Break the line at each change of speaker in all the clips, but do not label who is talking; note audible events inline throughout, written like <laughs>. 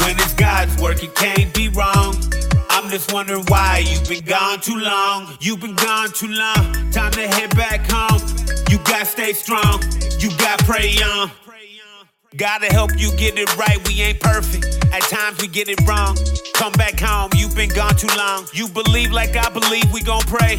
When it's God's work, it can't be wrong. I'm just wondering why you've been gone too long. You've been gone too long. Time to head back home. You gotta stay strong. You gotta pray on. Gotta help you get it right. We ain't perfect. At times we get it wrong. Come back home. You've been gone too long. You believe like I believe. We gon' pray.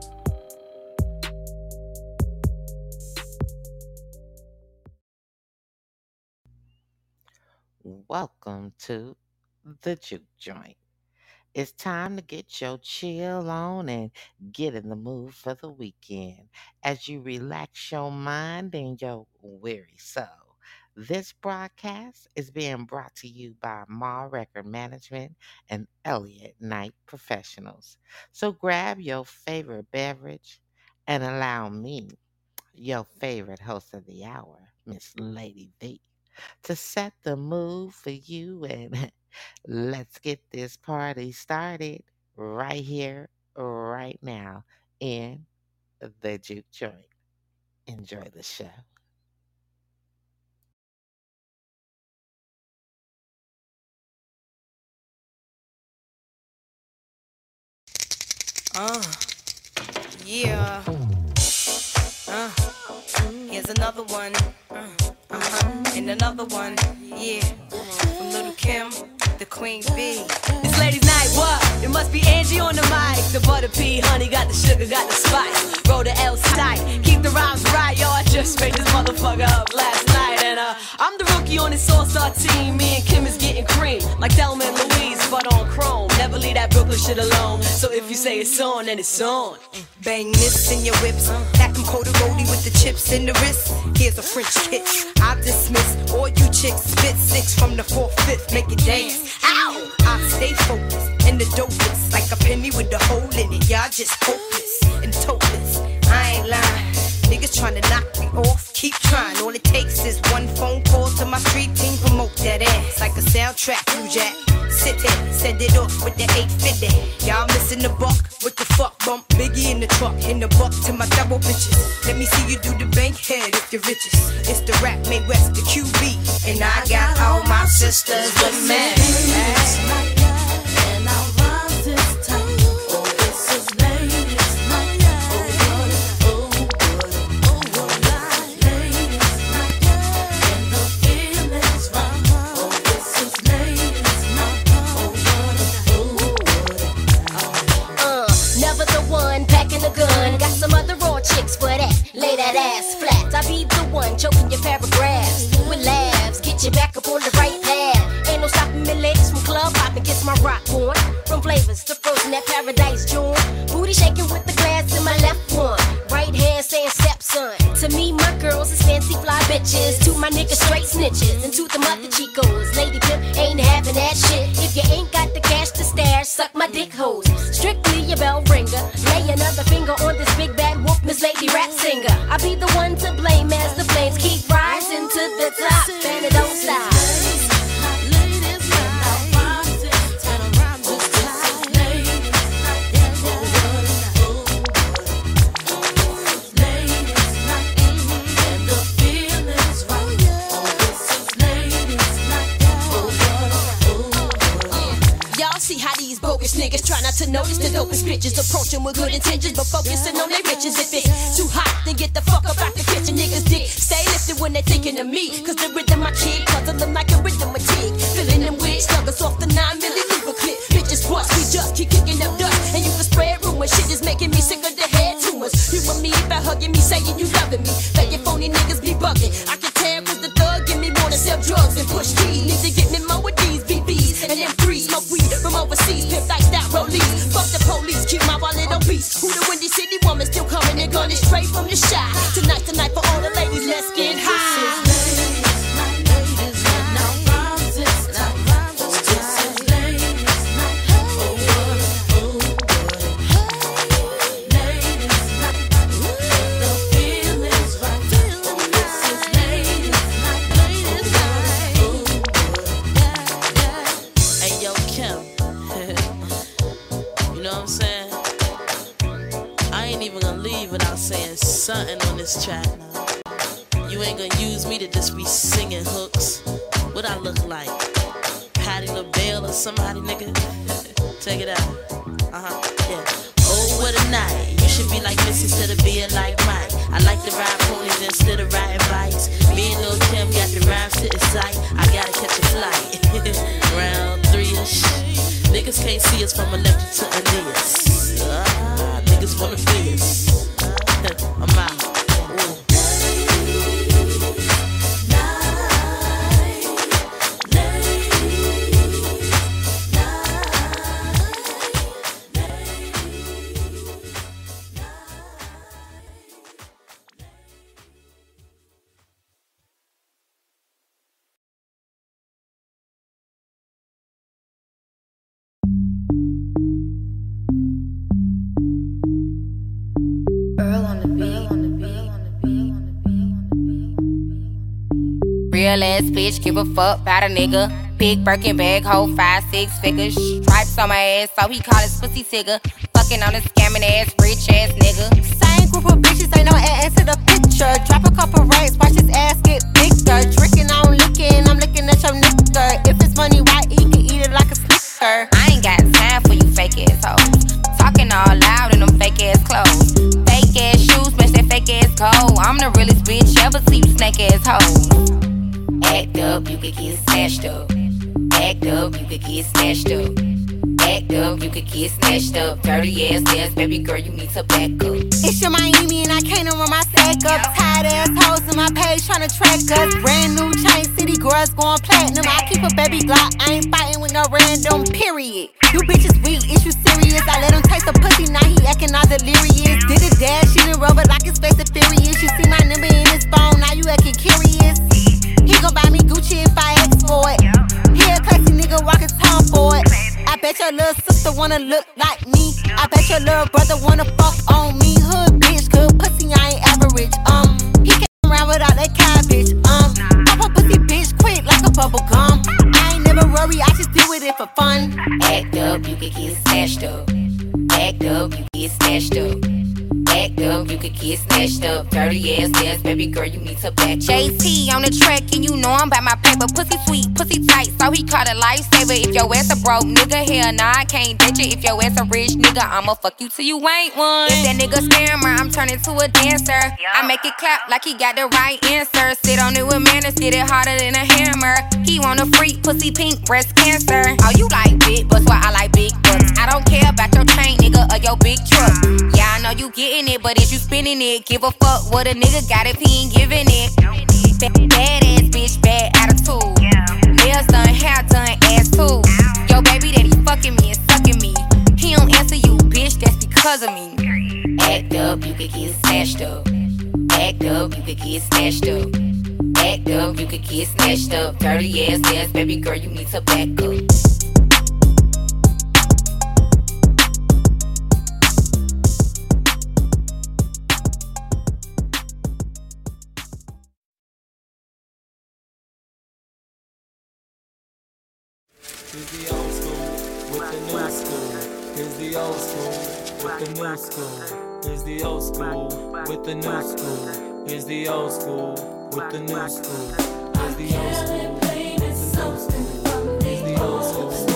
Welcome to the Juke Joint. It's time to get your chill on and get in the mood for the weekend as you relax your mind and your weary soul. This broadcast is being brought to you by Ma Record Management and Elliott Night Professionals. So grab your favorite beverage and allow me, your favorite host of the hour, Miss Lady V to set the mood for you. And <laughs> let's get this party started right here, right now in the Juke Joint. Enjoy the show.
Uh, yeah. Uh, here's another one. Uh, uh-huh. And another one. Yeah. From Lil Kim, the Queen Bee. It's ladies' night, what? It must be Angie on the mic. The Puerto Rican, honey, got the sugar, got the spice. Roll the L tight, keep the rhymes right, yo. I just made this motherfucker up last night. And uh, I'm the rookie on this all star team. Me and Kim is getting cream, like Thelma and Louise, but on chrome. Never leave that Brooklyn shit alone. So if you say it's on, then it's on.
Bang this in your whips. Pack them cold with the chips in the wrist. Here's a French kiss. I dismiss all you chicks. Spit six from the fourth, fifth. Make it dance. Ow! I stay focused and the dopest. Like a penny with a hole in it. Y'all just hopeless and topless. I ain't lying. Niggas trying to knock me off, keep trying. All it takes is one phone call to my street team, promote that ass like a soundtrack. You jack, sit there, send it off with the 850. Y'all missing the buck, what the fuck? Bump Biggie in the truck, in the buck to my double bitches. Let me see you do the Bankhead if you're riches. It's the rap made west, the QB, and I got all my sisters with me.
Frozen that paradise joint. Booty shaking with the glass in my left one. Right hand saying stepson. To me, my girls is fancy fly bitches. To my niggas, straight snitches. And to the mother chicos. Lady pimp ain't having that shit. If you ain't got the cash to stash, suck my dick hoes. Strictly a bell ringer. Lay another finger on this big bad wolf, Miss Lady Rap Singer. I be the one to blame as the flames keep rising to the top.
Niggas try not to notice the dopest bitches approaching with good intentions, but focusing on their riches. If it's too hot, then get the fuck up out the kitchen. Niggas dick stay lifted when they thinking of me. Cause the rhythm I kick puzzle them like a rhythm tick. Filling them with snuggles off the 9 millimeter clip. Bitches bust, we just keep kicking up dust. And you can spread rumors. Shit is making me sick of the head tumors. You and me by hugging me, saying you loving me. Fake phony niggas be bugging. I can tell cause the thug give me more to sell drugs and push G's. Overseas. Pimp like that rollies. Fuck the police, keep my wallet obese. Who the Windy City woman still coming and gunning straight from the shot. Tonight,
this track. You ain't gonna use me to just be singing hooks. What I look like? Patti LaBelle or somebody, nigga? <laughs> Take it out. Uh huh. Yeah. Oh, what a night. You should be like Missy instead of being like Mike. I like to ride ponies instead of riding bikes. Me and Lil Kim got the rhymes to sight. I gotta catch a flight. <laughs> Round three-ish. Niggas can't see us from a left to a Ah, niggas wanna be us.
Real ass bitch, give a fuck about a nigga. Big Birkin bag, hold five, six figures. Stripes on my ass, so he call his pussy tigger. Fucking on a scamming ass, rich ass nigga.
Same group of bitches, ain't no ass to the picture. Drop a couple racks, watch his ass get bigger. Drinking on licking, I'm looking at your nigga. If it's money right, he can eat it like a snicker.
I ain't got time for you fake ass hoes. Talking all loud in them fake ass clothes. Fake ass shoes, match that fake ass cold. I'm the realest bitch ever see you snake ass hoes. Act up, you could get snatched up. Act up, you could get snatched up. Act up, you could get snatched up. Dirty ass ass, baby girl, you need to back up.
It's Yung Miami and I can't run my stack up. Tired ass hoes in my page trying to track us. Brand new chain city girls going platinum. I keep a baby Glock, I ain't fighting with no random period. You bitches weak, is you serious? I let him taste the pussy, now he acting all delirious. Did a dash in the rubber like his face is furious. You see my number in his phone, now you acting curious. He gon' buy me Gucci if I ask for it. He a classy nigga rockin' time for it. I bet your little sister wanna look like me. I bet your little brother wanna fuck on me. Hood bitch, good pussy, I ain't average. Um, he came around without that cabbage. Um, pop a pussy bitch quick like a bubble gum. I ain't never worry, I just with it for fun.
Act up, you could get snatched up. Act up, you get snatched up. Up, you could get snatched up. Dirty ass ass, baby girl, you need to back JT on the track, and you know I'm by my paper. Pussy sweet, pussy tight, so he caught a lifesaver. If your ass a broke nigga, hell nah, I can't ditch it. If your ass a rich nigga, I'ma fuck you till you ain't one. If that nigga scammer, I'm turning to a dancer. I make it clap like he got the right answer. Sit on it with manners, get it harder than a hammer. He want a freak, pussy pink, breast cancer. Oh, you like big butts, why I like big butts. Mm. I don't care about your chain, nigga, or your big truck. Yeah, I know you getting it, but is you spinning it? Give a fuck what a nigga got if he ain't giving it. Bad ass bitch, bad attitude. Nails done, hair done, ass too. Yo, baby daddy fucking me and sucking me. He don't answer you, bitch, that's because of me. Act up, you could get snatched up. Act up, you could get snatched up. Act up, you could get snatched up. Dirty ass ass, baby girl, you need to back up.
Here's the old school with the new school. Here's the old school with the new school. Here's the old school with the new school. Here's the old school with the new school. Here's the old school with the new school. Here's the old school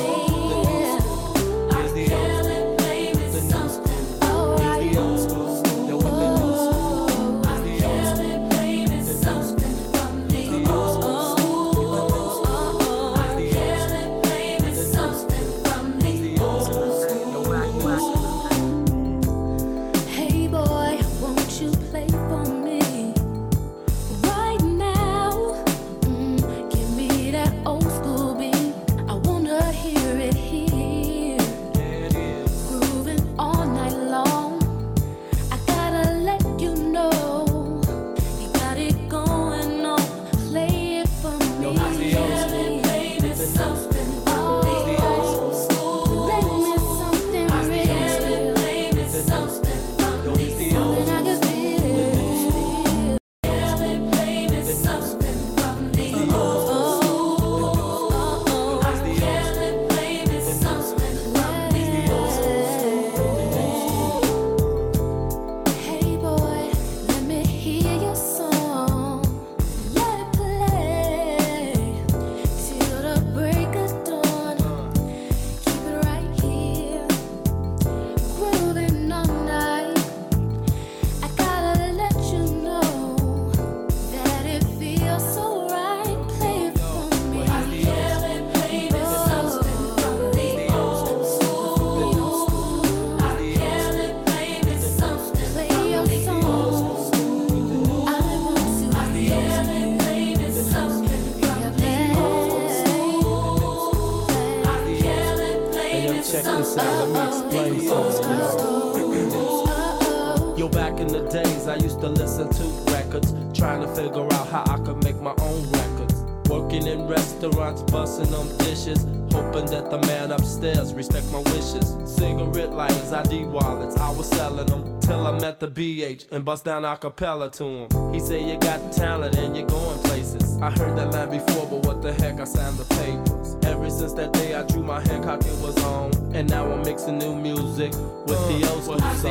bust down a cappella to him. He said you got talent and you're going places. I heard that line before, but what the heck, I signed the papers. Ever since that day, I drew my Hancock, it was on. And now I'm mixing new music with the old school songs. The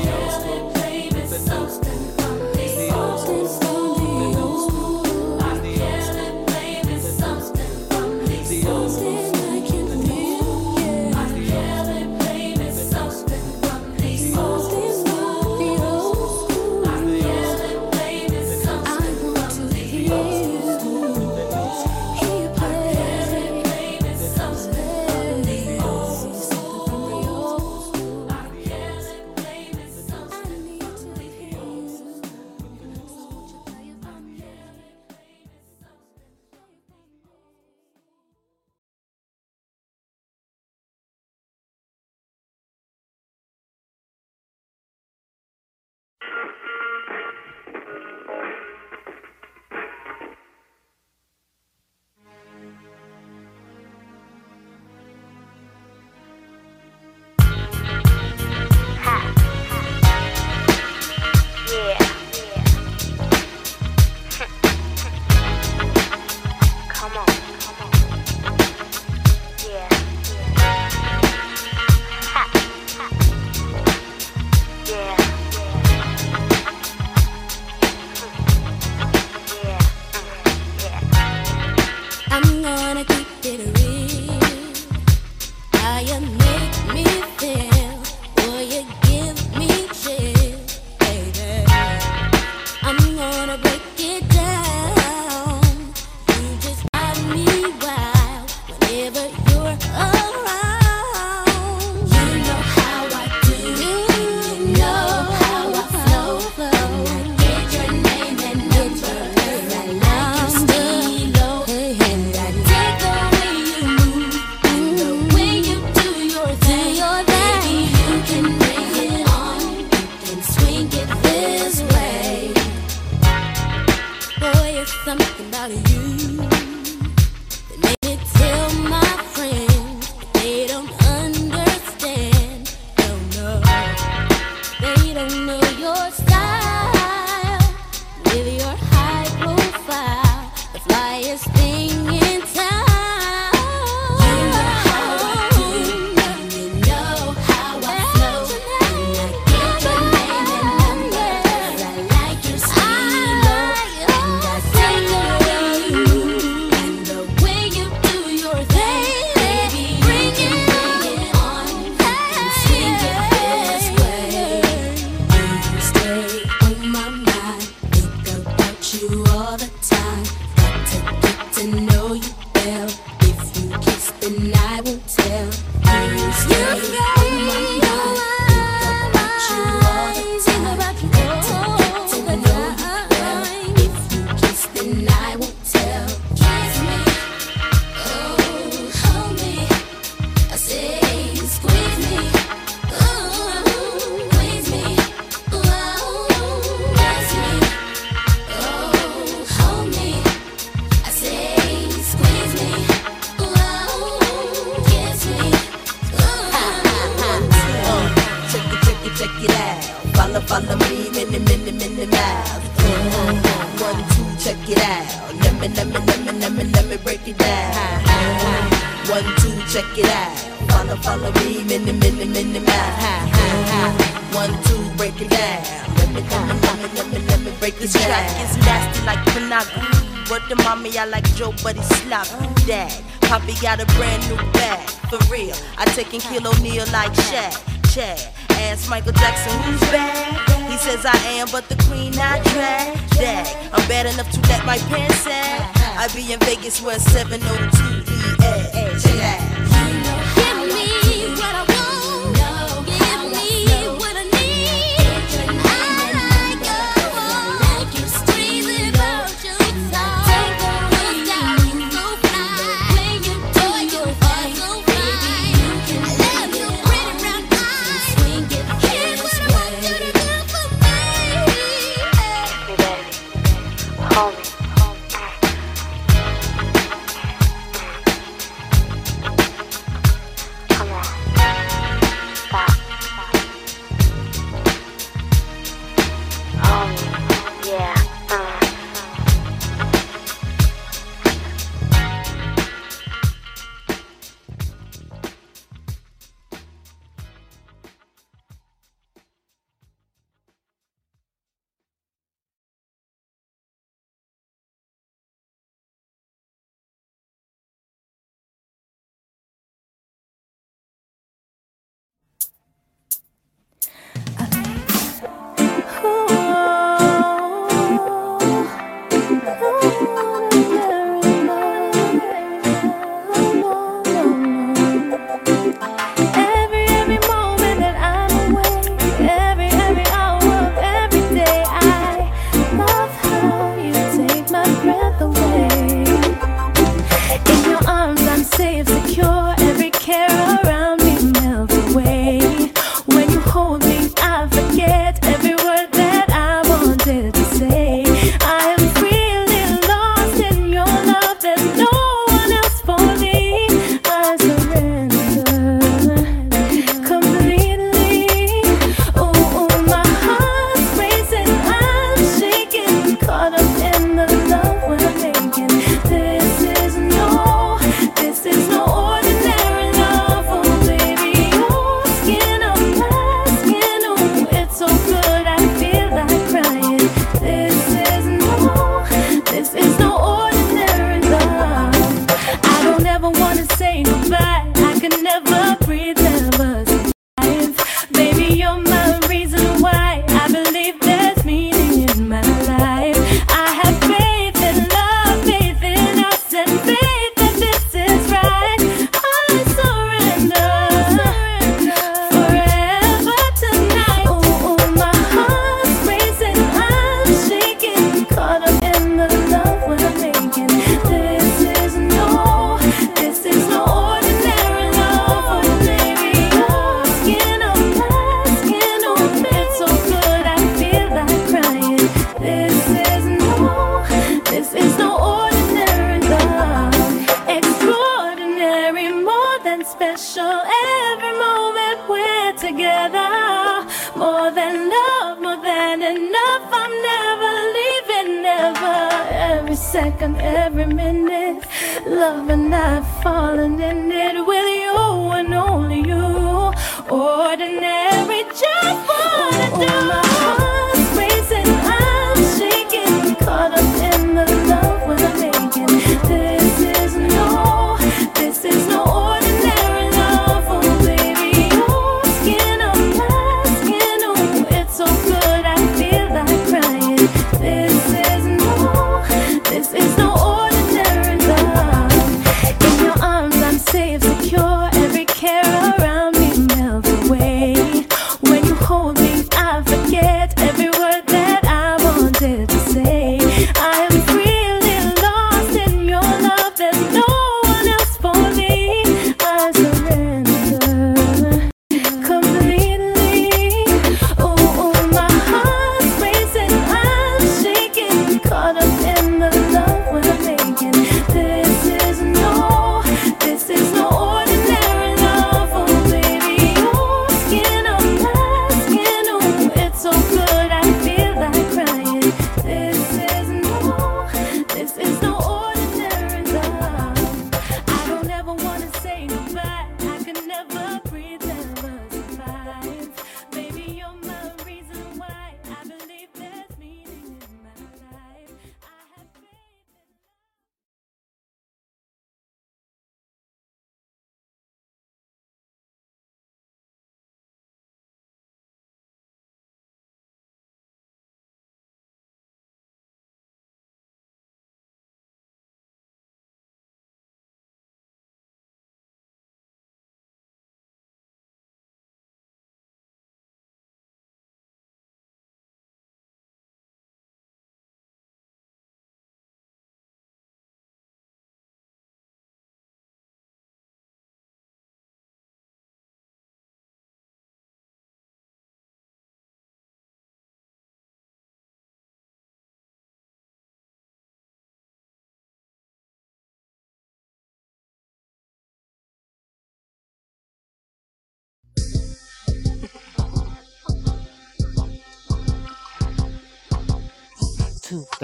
old school,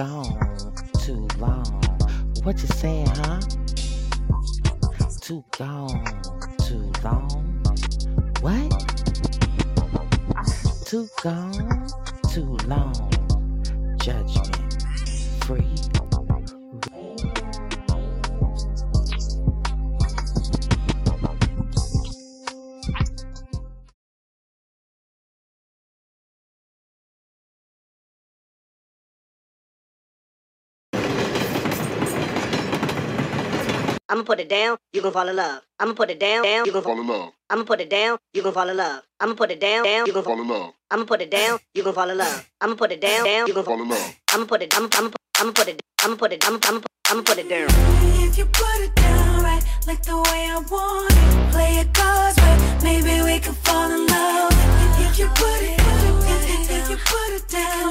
gone, too long. What you saying, huh? Too gone, too long. What? Too gone, too long. Judgment free.
I'ma put it down, you gon' fall in love. I'ma put it down, down, you gon' fall in love. I'ma put it down, you gon' fall in love. I'ma put it down, down, you gon' fall in love. I'ma put it down, you gon' fall in love. I'ma put it down, down, you gon' fall in love. I'ma put it, I'ma, I'ma, I'ma put it, down. I'ma put it, I'ma, I'ma, I'ma put it down.
If you put it down right, like the way I want it. Play it cards, but maybe we can fall in love. If you put it, if you put it down,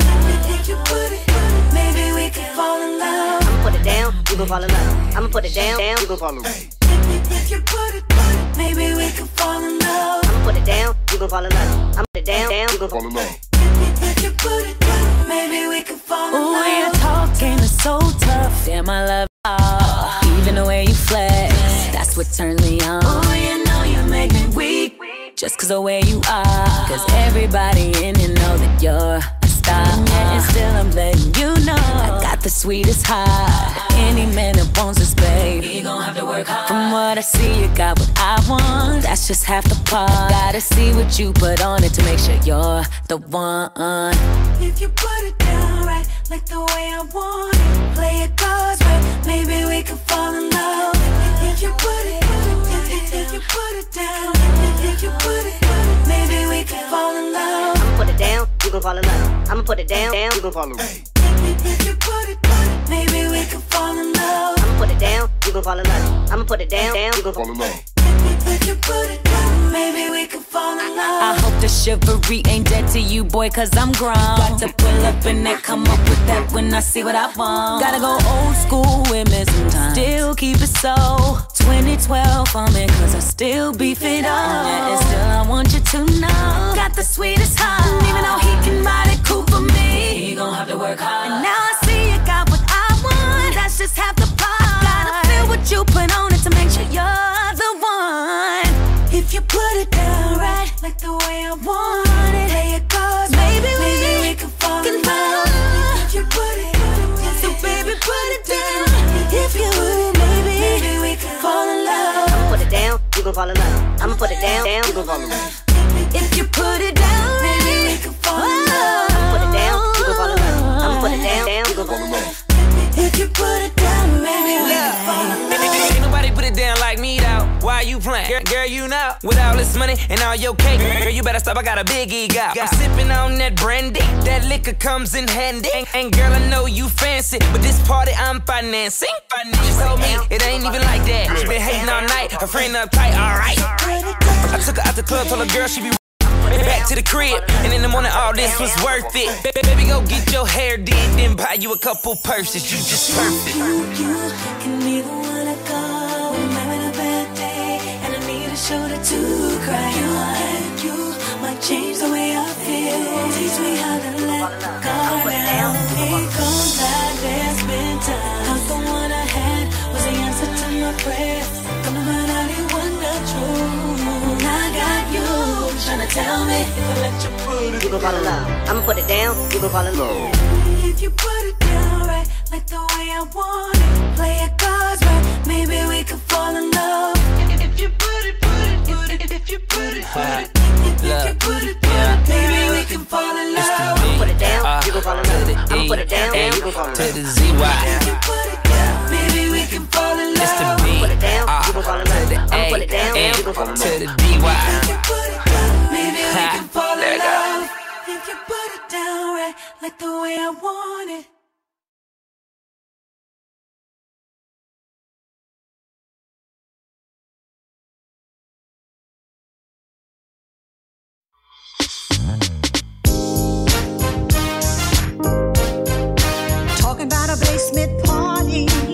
if you put it, maybe we can fall in love.
I'ma put it down, you gon' fall in love. I'ma put it down, down, you gon' fall in love.
If you put it, maybe we can fall in love.
I'ma put it down, you gon' fall in love. I'ma put it down, down, you gon' fall in love.
If you put it, maybe we can fall in
Ooh,
love.
your talking is so tough. Damn, I love all. Even the way you flex, that's what turns me on.
Ooh, you know you make me weak.
Just cause the way you are. Cause everybody in here know that you're a star. And still I'm letting you know I got the sweetest heart. Any man that wants this, babe, he gon' have to work hard. From what I see, you got what I want. That's just half the part. Gotta see what you put on it to make sure you're the one.
If you put it down right, like the way I want it, play it cards right, maybe we can fall in love. If you put it, you put it down, if you put it, maybe we can fall in love.
I'ma put it down, you gon' fall in love. I'ma put it down, down, you gon' fall in love.
If you put it, maybe we can fall in love.
I'ma put it down, you gon' fall in love. I'ma put it down, down, you gon' fall in love.
If you put it, maybe we can fall in
I hope the chivalry ain't dead to you, boy, cause I'm grown. Got to pull up and then come up with that when I see what I want. Gotta go old school with me sometimes. Still keep it so 2012 on me, cause I still beef it up. And still, I want you to know. Got the sweetest heart. Even though he can ride it cool for me, he gon' have to work hard. And now I see you got what I want. That's just half the part. Gotta feel what you put on the
way I want it, play it cards,
Maybe
maybe
we
we can fall in love.
love.
You put it, so baby put it down. If you would, maybe, maybe we can fall in love.
I'ma put it down, you gon' fall in love. I'ma put it down, down, you gon' fall in love.
If you put it down,
Maybe we can fall in love.
Put it down, you gon' fall in love. I'ma put it down, down, you gon' fall in love.
If you put it down, maybe we can fall in love.
Why you playing? Girl, girl, you know. With all this money and all your cake, girl, you better stop. I got a big ego. I'm sipping on that brandy. That liquor comes in handy. And, and girl, I know you fancy, but this party I'm financing. She told me it ain't even like that. She been hating all night. Her friend uptight, alright. I took her out the club, told her girl she be. Back to the crib, and in the morning all this was worth it. Ba- Baby, go get your hair did, then buy you a couple purses. You just perfect.
You can be the one shoulder to cry on. You might change the way I feel. Teach me how to let go now. It goes like there's been time. Cause the one I had was the answer to my prayers. Come to find out it wasn't the truth. I got you trying to tell me if I let you put it
You gon' fall in love. I'ma put it down, you gon' fall in love.
if you put it down right, like the way I want it, play it cards right, maybe we could fall in love.
Put it down, down, you gon' fall in
to the ZY.
Put it down, maybe we can fall in
It's the
love.
B.
Put it down, you gon' fall in
to the A
put it down, you gon' fall in
to the DY.
Put it down, maybe we can fall
let
in
go.
love. If you put it down right, like the way I want it.
Basement party.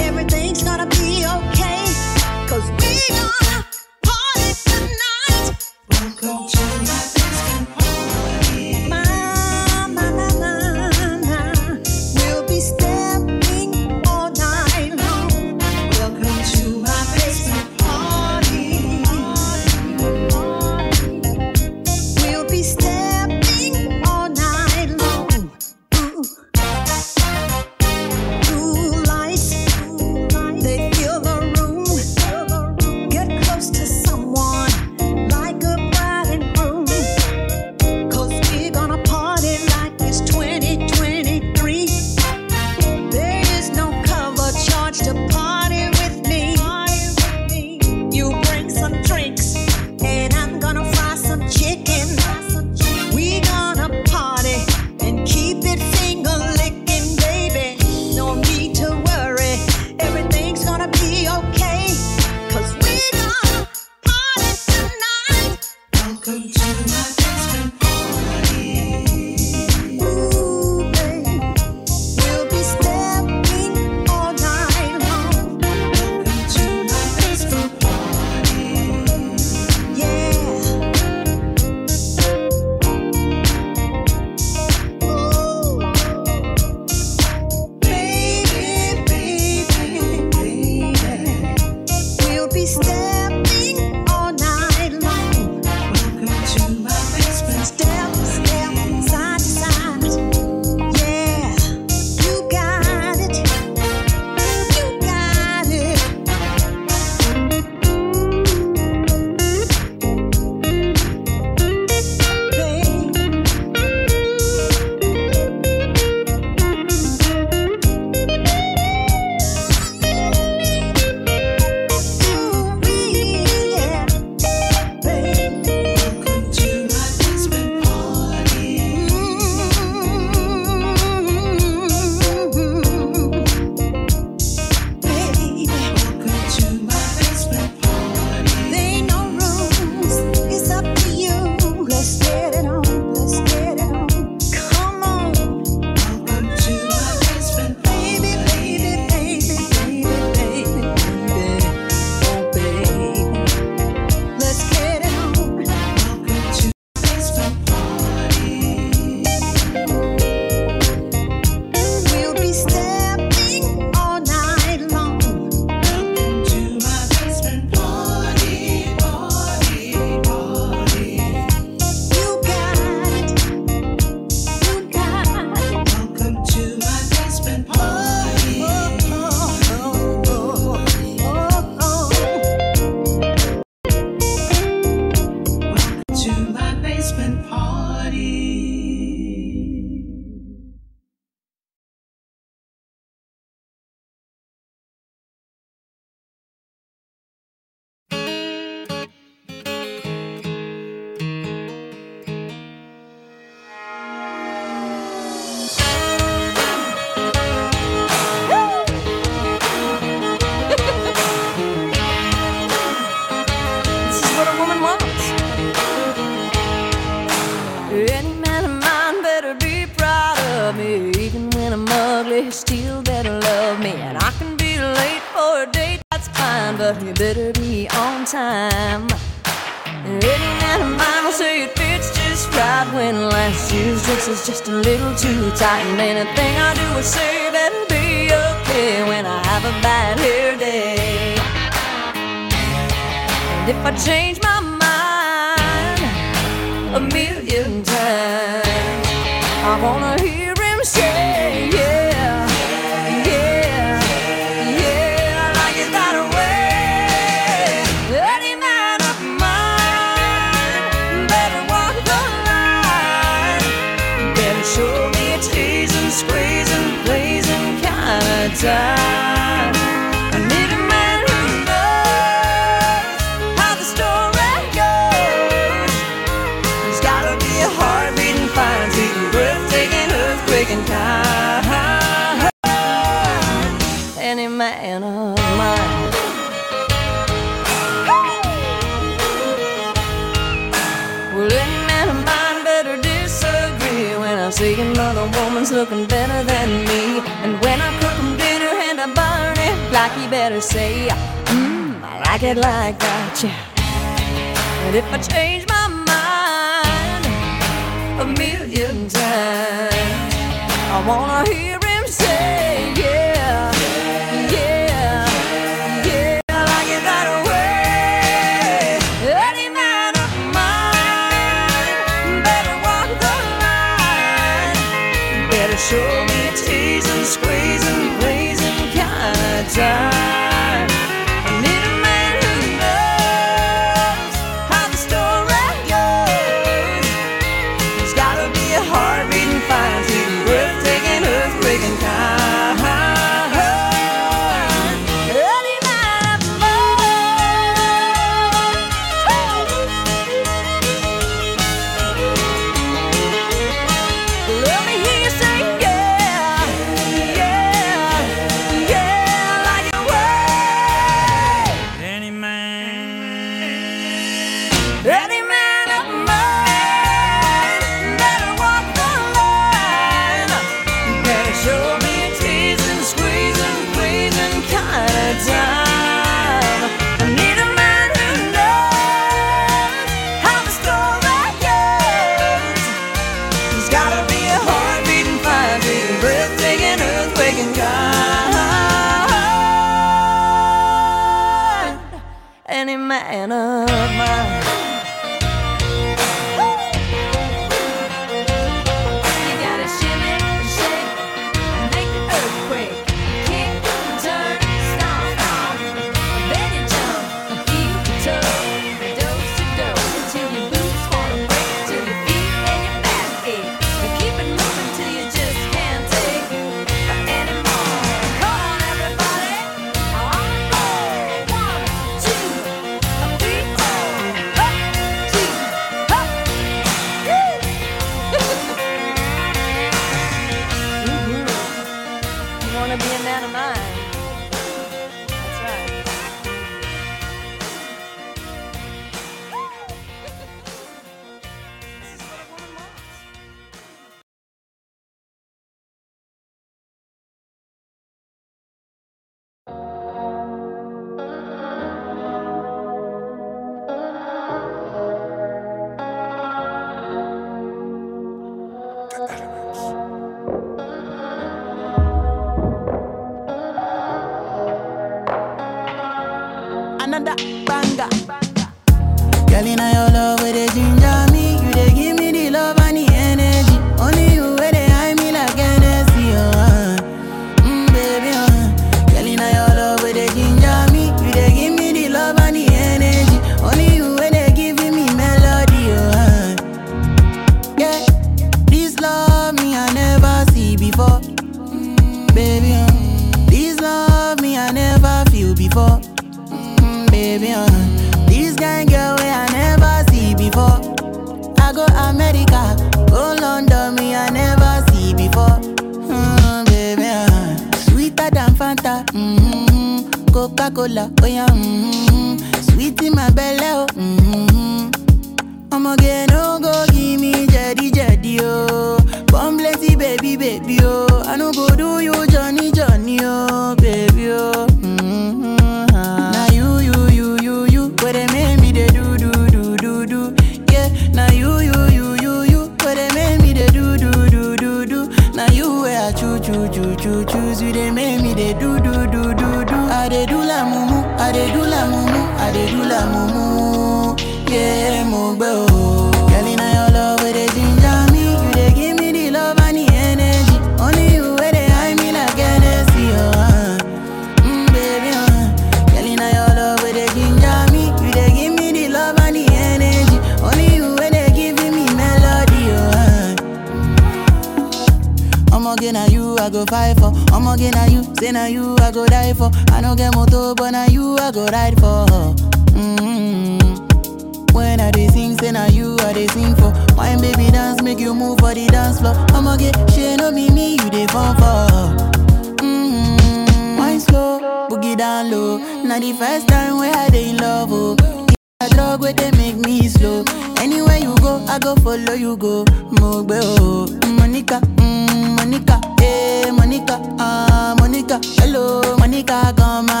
Hello Monica, come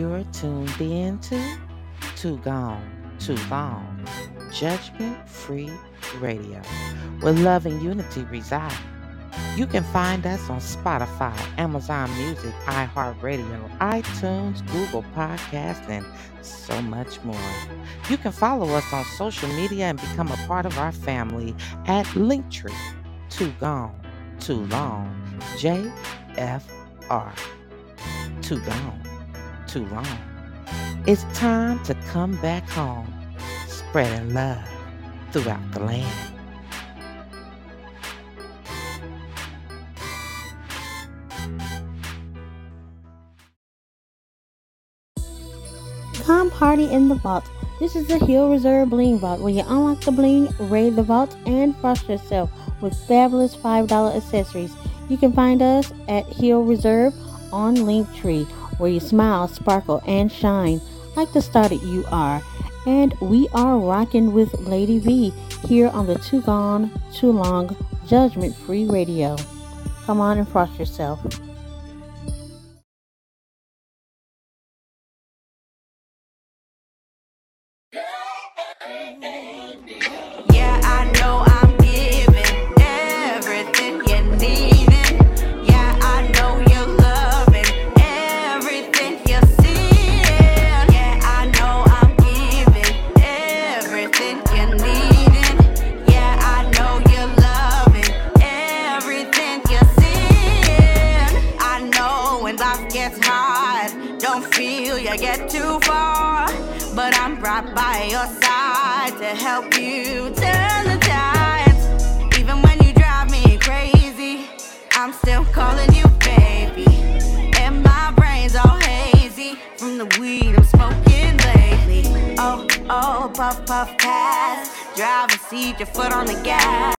You're tuned in to Too Gone, Too Long, Judgment Free Radio, where love and unity reside. You can find us on Spotify, Amazon Music, iHeartRadio, iTunes, Google Podcasts, and so much more. You can follow us on social media and become a part of our family at Linktree. Too Gone, Too Long, JFR. Too Gone, Too Long. It's time to come back home, spreading love throughout the land.
Come party in the vault. This is the Hill Reserve Bling Vault where you unlock the bling, raid the vault, and frost yourself with fabulous $5 accessories. You can find us at Hill Reserve on Linktree where you smile, sparkle, and shine like the star that you are. And we are rocking with Lady V here on the Too Gone, Too Long Judgment Free Radio. Come on and frost yourself.
By your side to help you turn the tides. Even when you drive me crazy, I'm still calling you baby. And my brain's all hazy from the weed I'm smoking lately. Oh, oh, puff, puff, pass. Driver seat, your foot on the gas.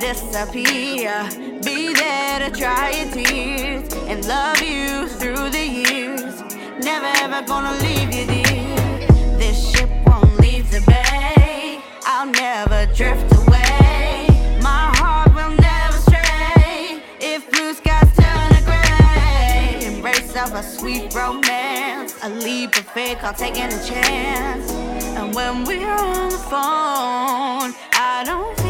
Disappear. Be there to dry your tears and love you through the years. Never ever gonna leave you, dear. This ship won't leave the bay. I'll never drift away. My heart will never stray. If blue skies turn to gray, embrace of a sweet romance, a leap of faith called taking a chance. And when we're on the phone, I don't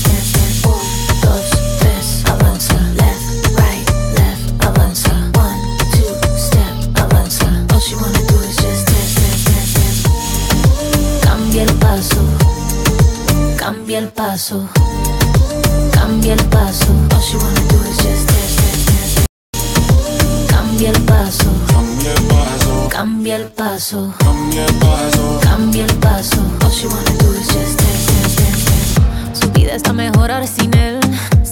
el paso, cambia el paso. All she wanna do is. Cambia el paso,
cambia el paso,
cambia el paso,
cambia el paso.
Cambia el paso. All she wanna do is just dance, dance. Su vida está mejor ahora sin él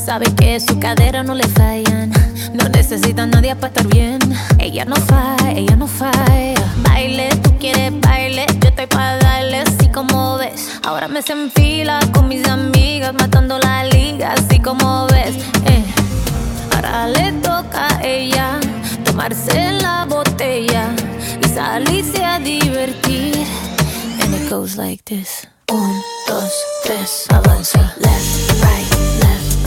Sabe que su cadera no le fallan. No necesita a nadie para estar bien. Ella no falla, ella no falla. Baile, tú quieres baile. Yo estoy para darle así como ves. Ahora me se enfila con mis amigas, matando la liga, así como ves. Eh, ahora le toca a ella tomarse la botella y salirse a divertir. And it goes like this. Un, dos, tres, avanza, left, right.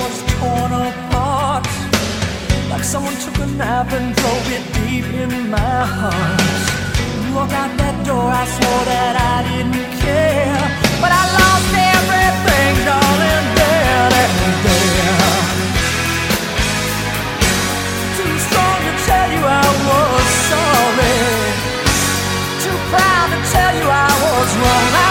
was torn apart. Like someone took a nap and drove it deep in my heart. Walked out that door, I swore that I didn't care. But I lost everything, darling, there, there, there. Too strong to tell you I was sorry. Too proud to tell you I was wrong.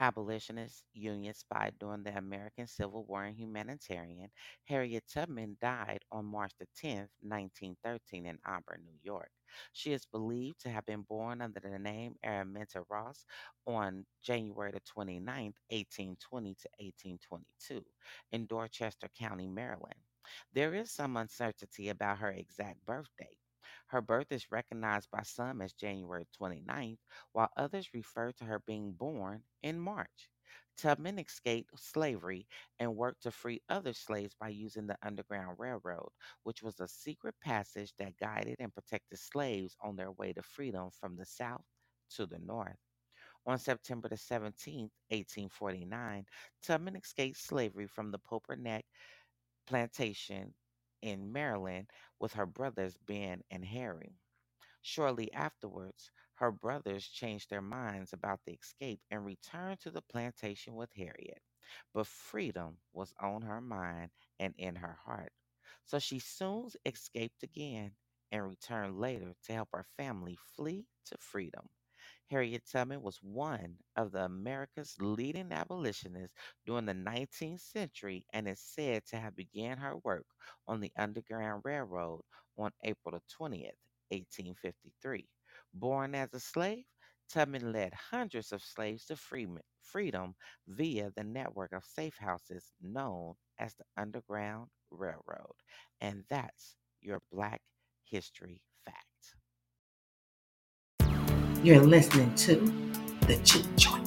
Abolitionist, Union spy during the American Civil War and humanitarian, Harriet Tubman died on March the 10th, 1913, in Auburn, New York. She is believed to have been born under the name Araminta Ross on January the 29th, 1820 to 1822, in Dorchester County, Maryland. There is some uncertainty about her exact birth date. Her birth is recognized by some as January 29th, while others refer to her being born in March. Tubman escaped slavery and worked to free other slaves by using the Underground Railroad, which was a secret passage that guided and protected slaves on their way to freedom from the South to the North. On September the 17th, 1849, Tubman escaped slavery from the Poplar Neck plantation in Maryland with her brothers Ben and Harry. Shortly afterwards, her brothers changed their minds about the escape and returned to the plantation with Harriet. But freedom was on her mind and in her heart. So she soon escaped again and returned later to help her family flee to freedom. Harriet Tubman was one of the America's leading abolitionists during the 19th century and is said to have began her work on the Underground Railroad on April the 20th, 1853. Born as a slave, Tubman led hundreds of slaves to freedom, via the network of safe houses known as the Underground Railroad. And that's your Black History.
You're listening to The Juke Joint.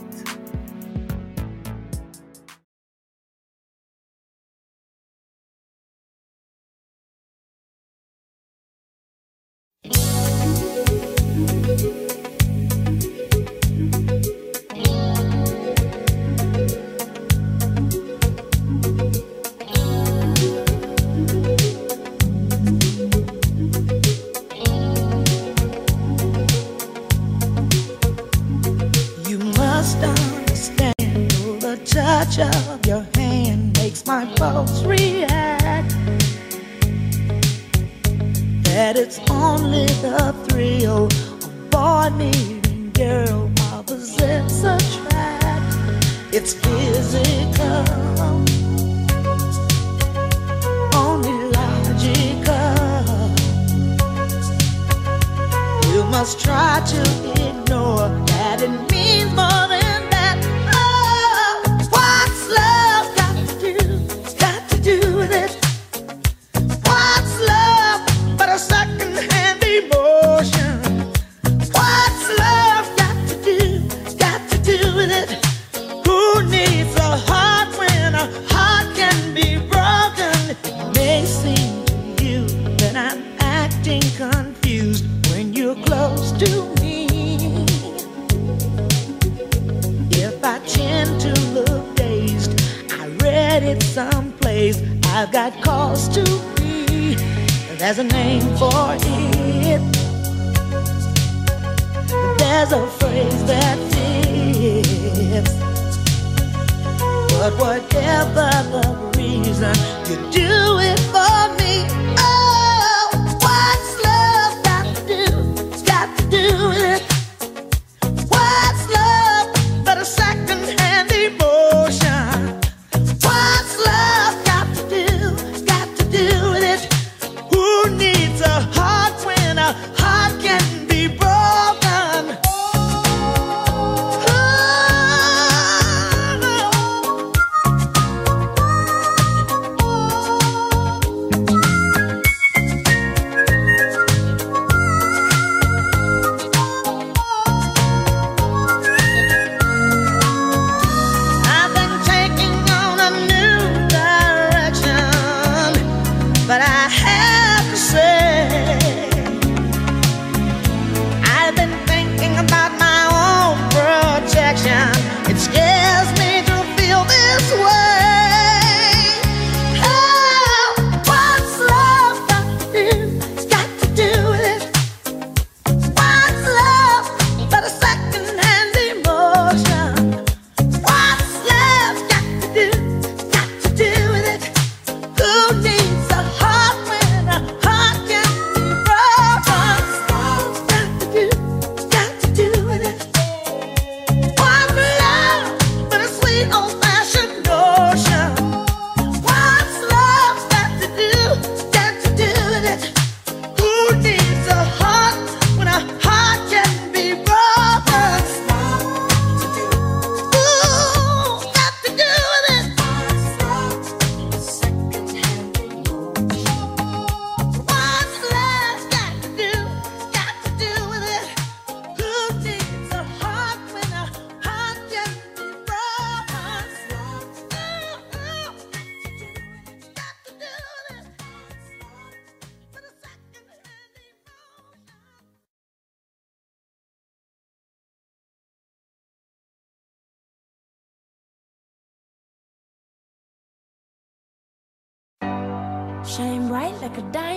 Like a diamond.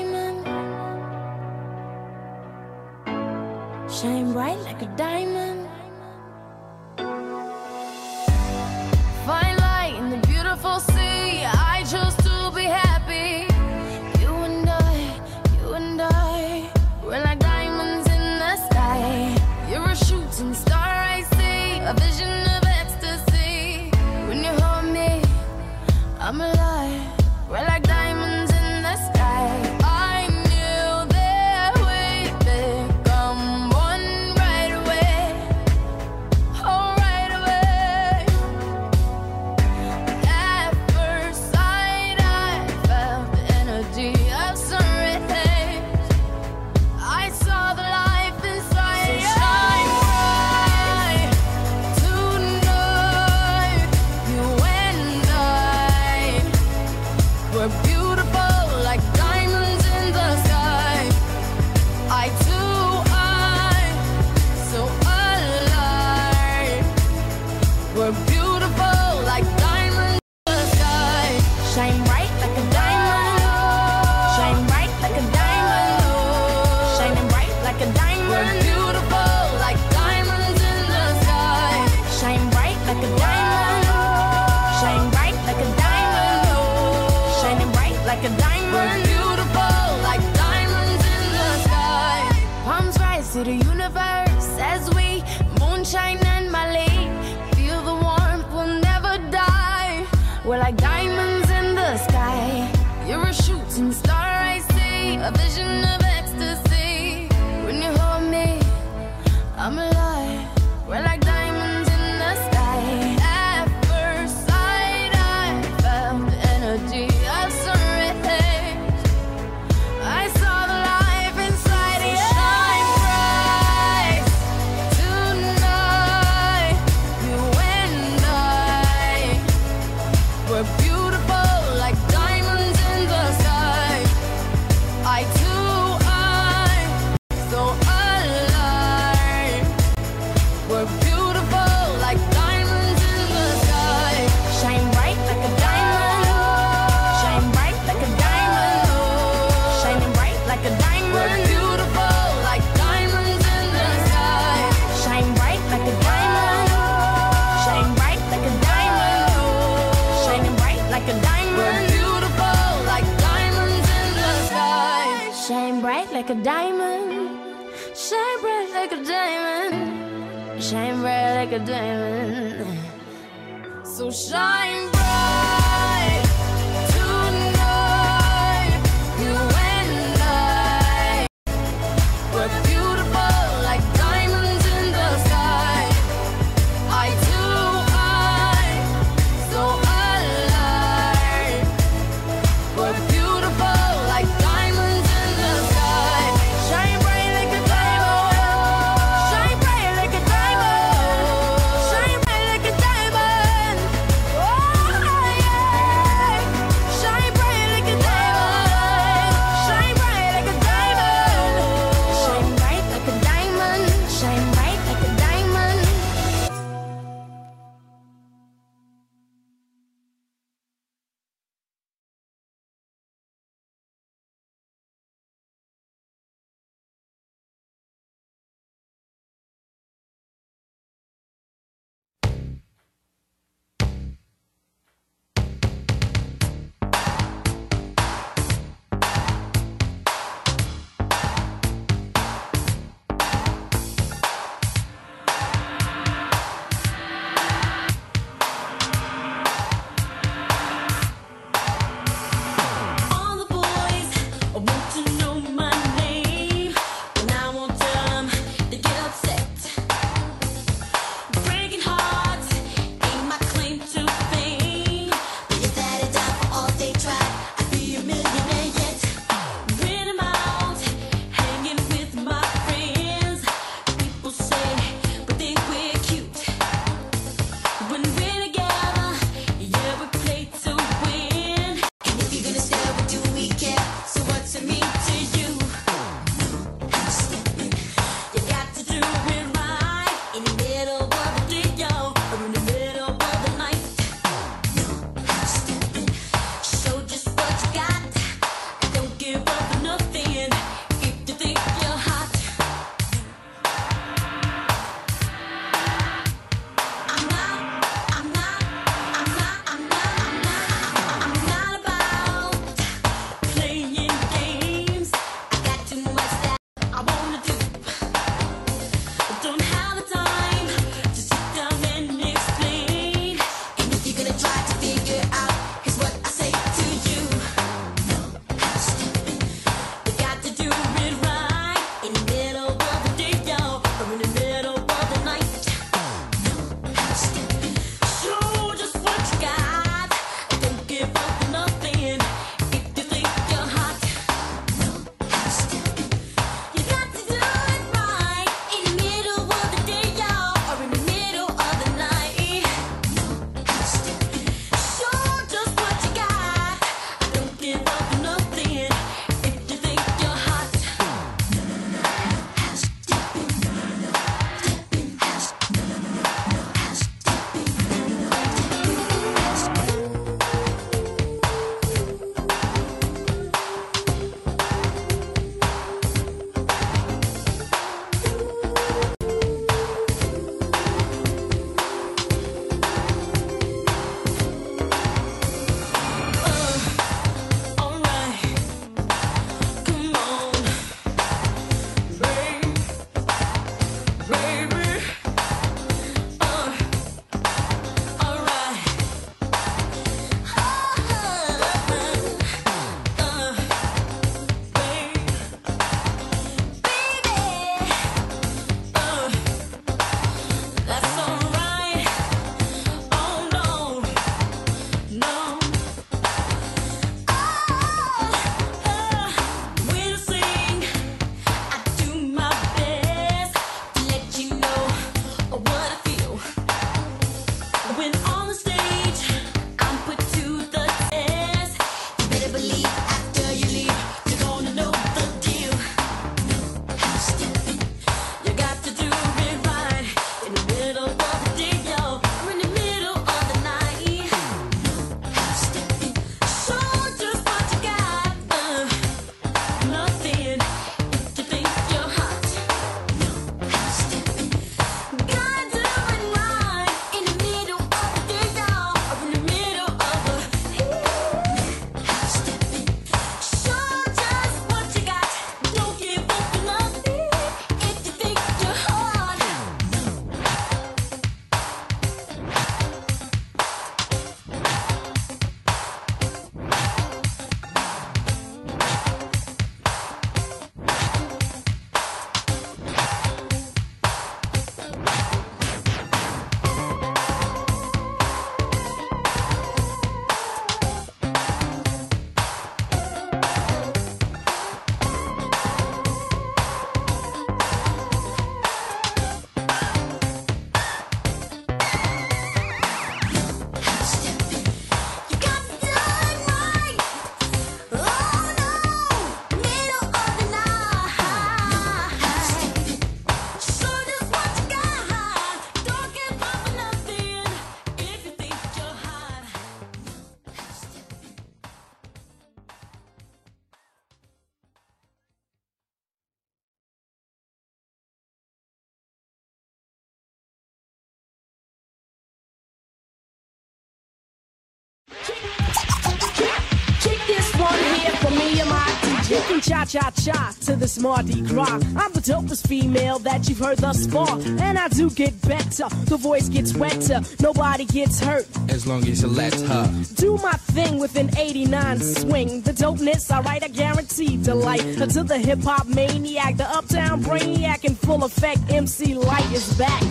Cha cha to this Mardi Gras. I'm the dopest female that you've heard thus far. And I do get better. The voice gets wetter. Nobody gets hurt.
As long as you let her.
Do my thing with an 89 swing. The dopeness, alright, I guarantee delight. To the hip hop maniac, the uptown brainiac in full effect. MC Lyte is back.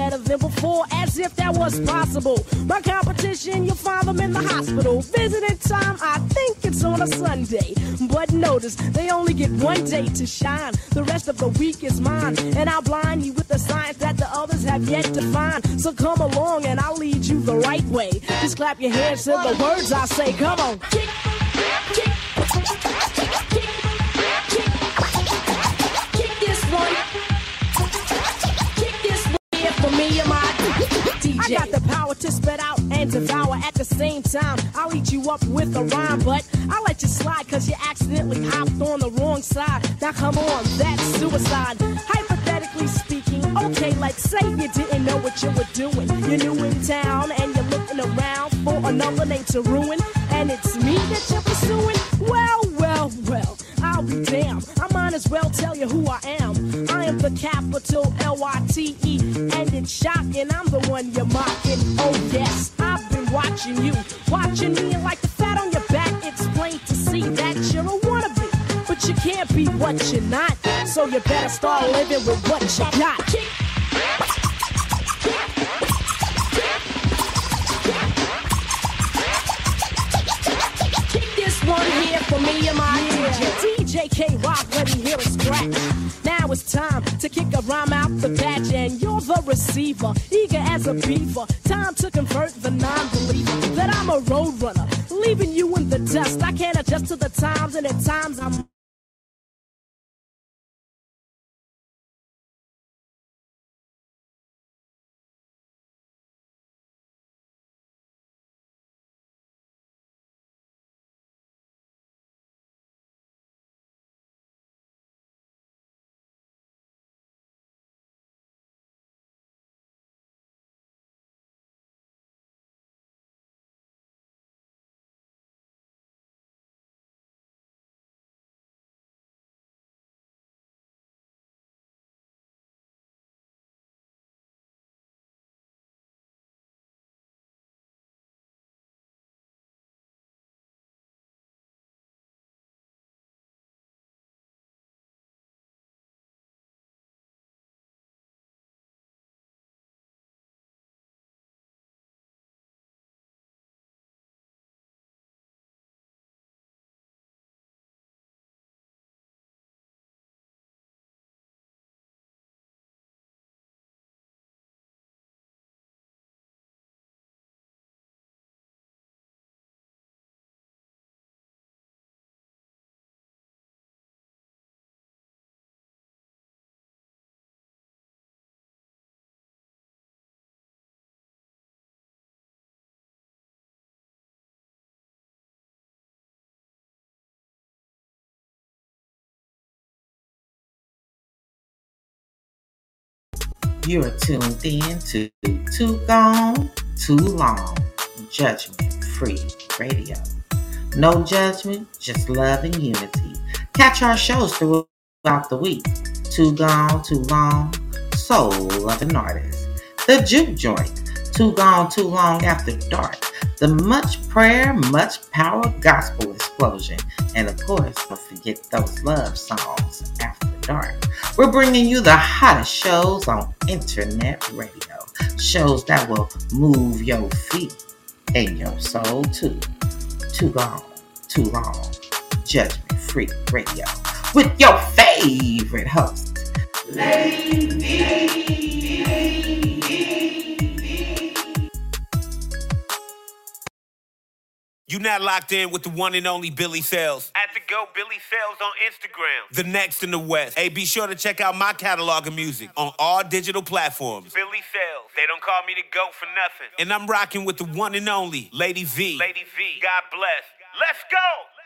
Better than before, as if that was possible. My competition, you'll find them in the hospital. Visiting time, I think it's on a Sunday. But notice, they only get one day to shine. The rest of the week is mine. And I'll blind you with the science that the others have yet to find. So come along and I'll lead you the right way. Just clap your hands to the words I say. Come on. Kick, kick me and my DJ. I got the power to spit out and devour at the same time. I'll eat you up with a rhyme, but I'll let you slide cause you accidentally hopped on the wrong side. Now come on, that's suicide. Hypothetically speaking, okay, like say you didn't know what you were doing. You're new in town and you're looking around for another name to ruin. And it's me that you're pursuing. Well, well, well. I'll be damned. I might as well tell you who I am. I am the capital L Y T E, and it's shocking. I'm the one you're mocking. Oh yes, I've been watching you, watching me, and like the fat on your back, it's plain to see that you're a wannabe. But you can't be what you're not, so you better start living with what you got. Kick this one here for me and my DJ. DJ K Rock, let me hear it scratch. Time to kick a rhyme out the patch, and you're the receiver, eager as a beaver. Time to convert the non-believer that I'm a road runner, leaving you in the dust. I can't adjust to the times, and at times I'm.
You are tuned in to Too Gone, Too Long, Judgment Free Radio. No judgment, just love and unity. Catch our shows throughout the week. Too Gone, Too Long, Soul Loving Artist. The Juke Joint, Too Gone, Too Long After Dark. The Much Prayer, Much Power Gospel Explosion. And of course, don't forget those love songs after dark. We're bringing you the hottest shows on internet radio. Shows that will move your feet and your soul too. Too long, too long. Judgment Free Radio with your favorite host, Lady
You now locked in with the one and only Billy Sales. At the Go Billy Sales on Instagram. The next in the West. Hey, be sure to check out my catalog of music on all digital platforms. Billy Sales. They don't call me the GOAT for nothing. And I'm rocking with the one and only Lady V. Lady V. God bless. Let's go!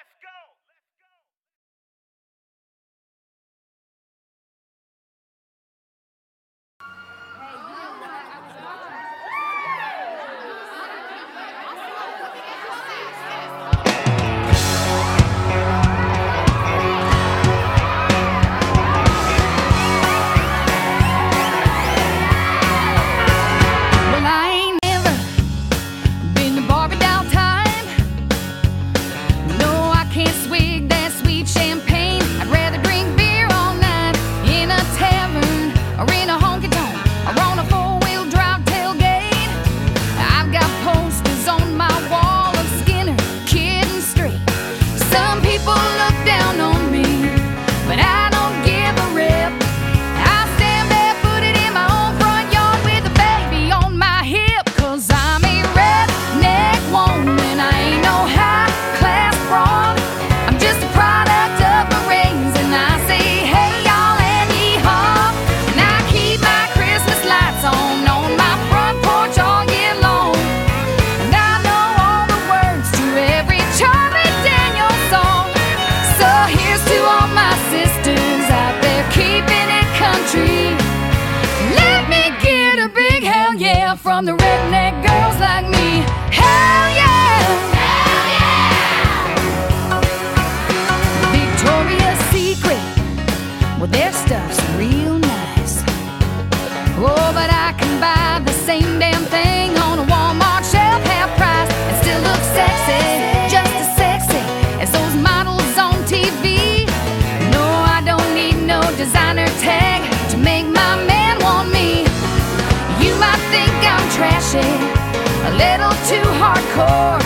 some people too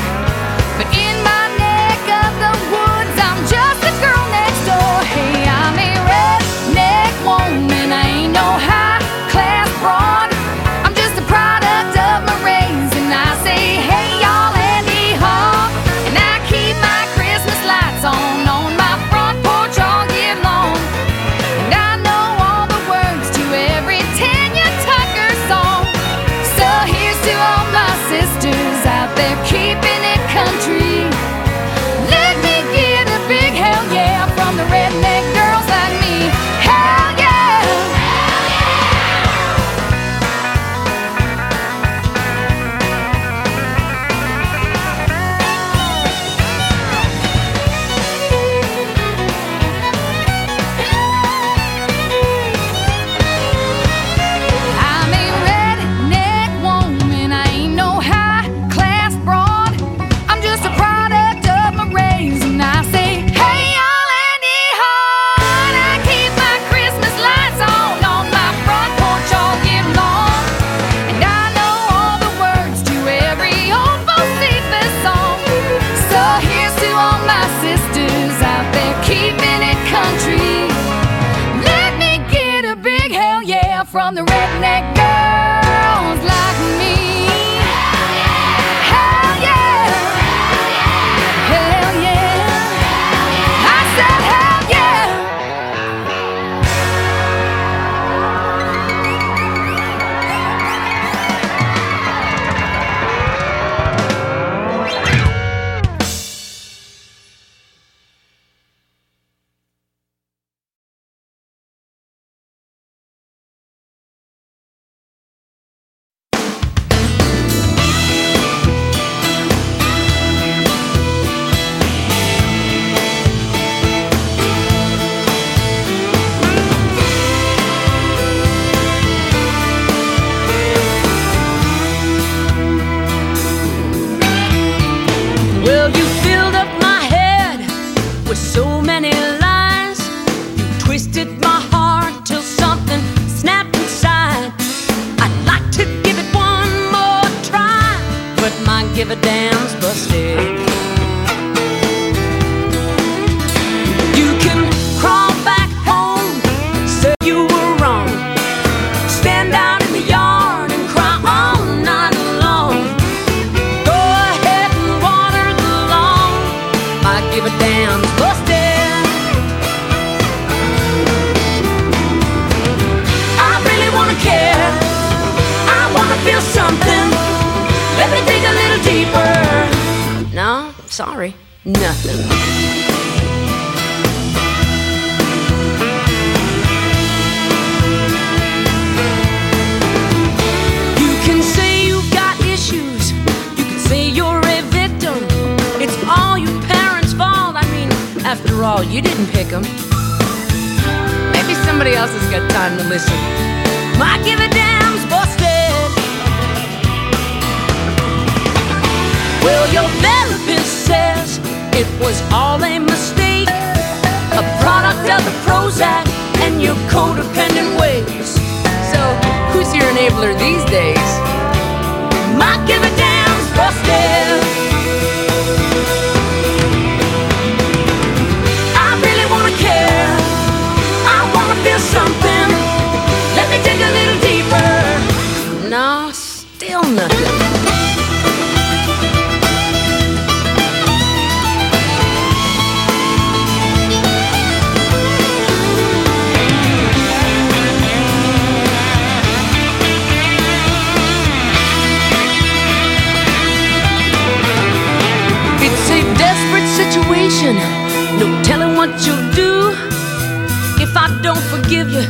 don't forgive you,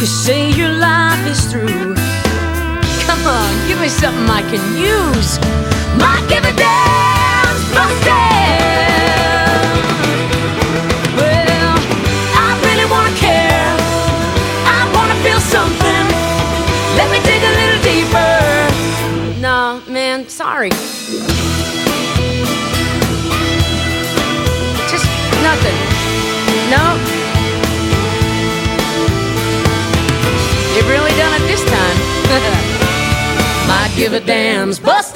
you say your life is through. Come
on, give me something I can use. My give. Well, I really wanna care. I wanna feel something. Let me dig a little deeper. Nah, man, sorry. give a damn's.
Bust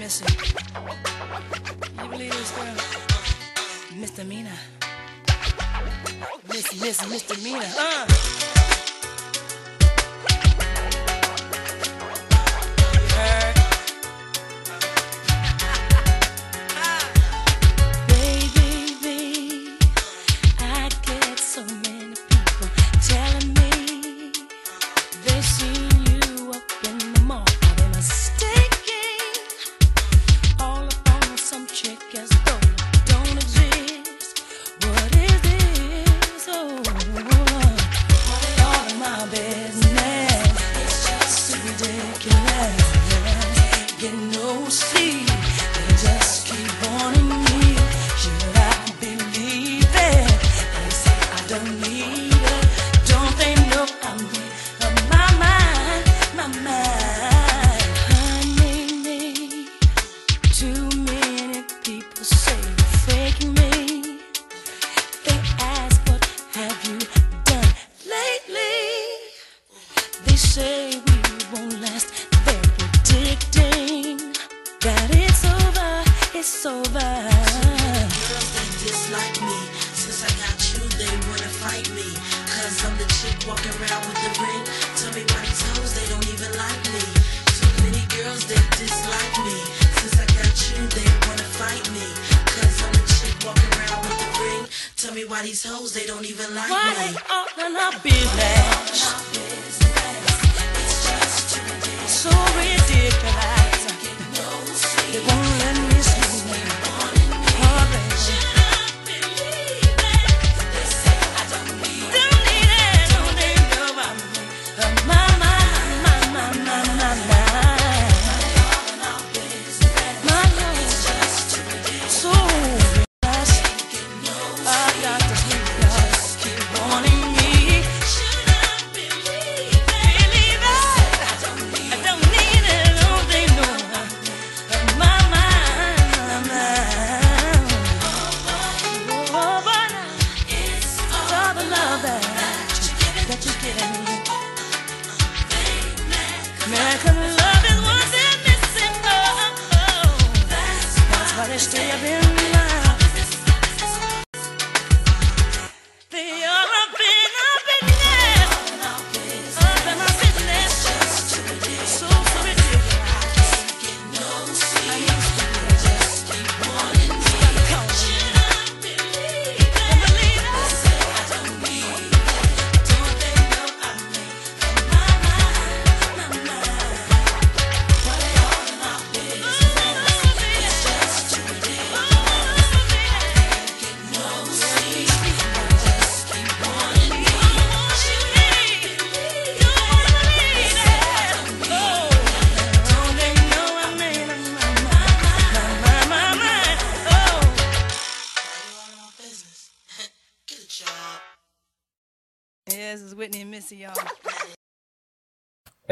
Missy. You believe this girl? Misdemeanor. Missy, Missy, misdemeanor. Uh.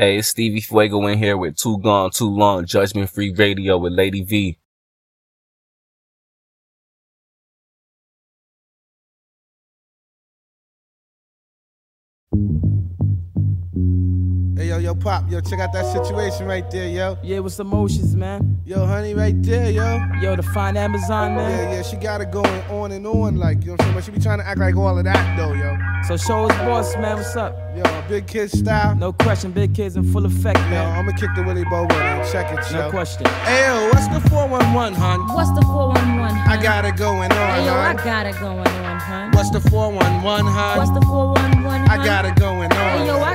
Hey, it's Stevie Fuego in here with Too Gone, Too Long, Judgment Free Radio with Lady V.
Hey yo, yo, pop, yo, check out that situation right there, yo.
Yeah, what's the motions, man?
Yo, honey, right there, yo.
Yo, the fine Amazon, man.
Yeah, yeah, she got it going on and on, like, you know what I'm saying? But she be trying to act like all of that, though, yo.
So show us boss, man. What's up?
Yo, big kid style.
No question, big kids in full effect,
Yo,
man.
I'ma kick the Willie Bobo with her. Check it, yo.
No question.
Hey, yo, what's the 411, hun?
What's the 411?
I got it going on,
Hey, yo, I
hun.
got it going on, huh?
What's the 411, hun?
What's the 411?
I got it going on.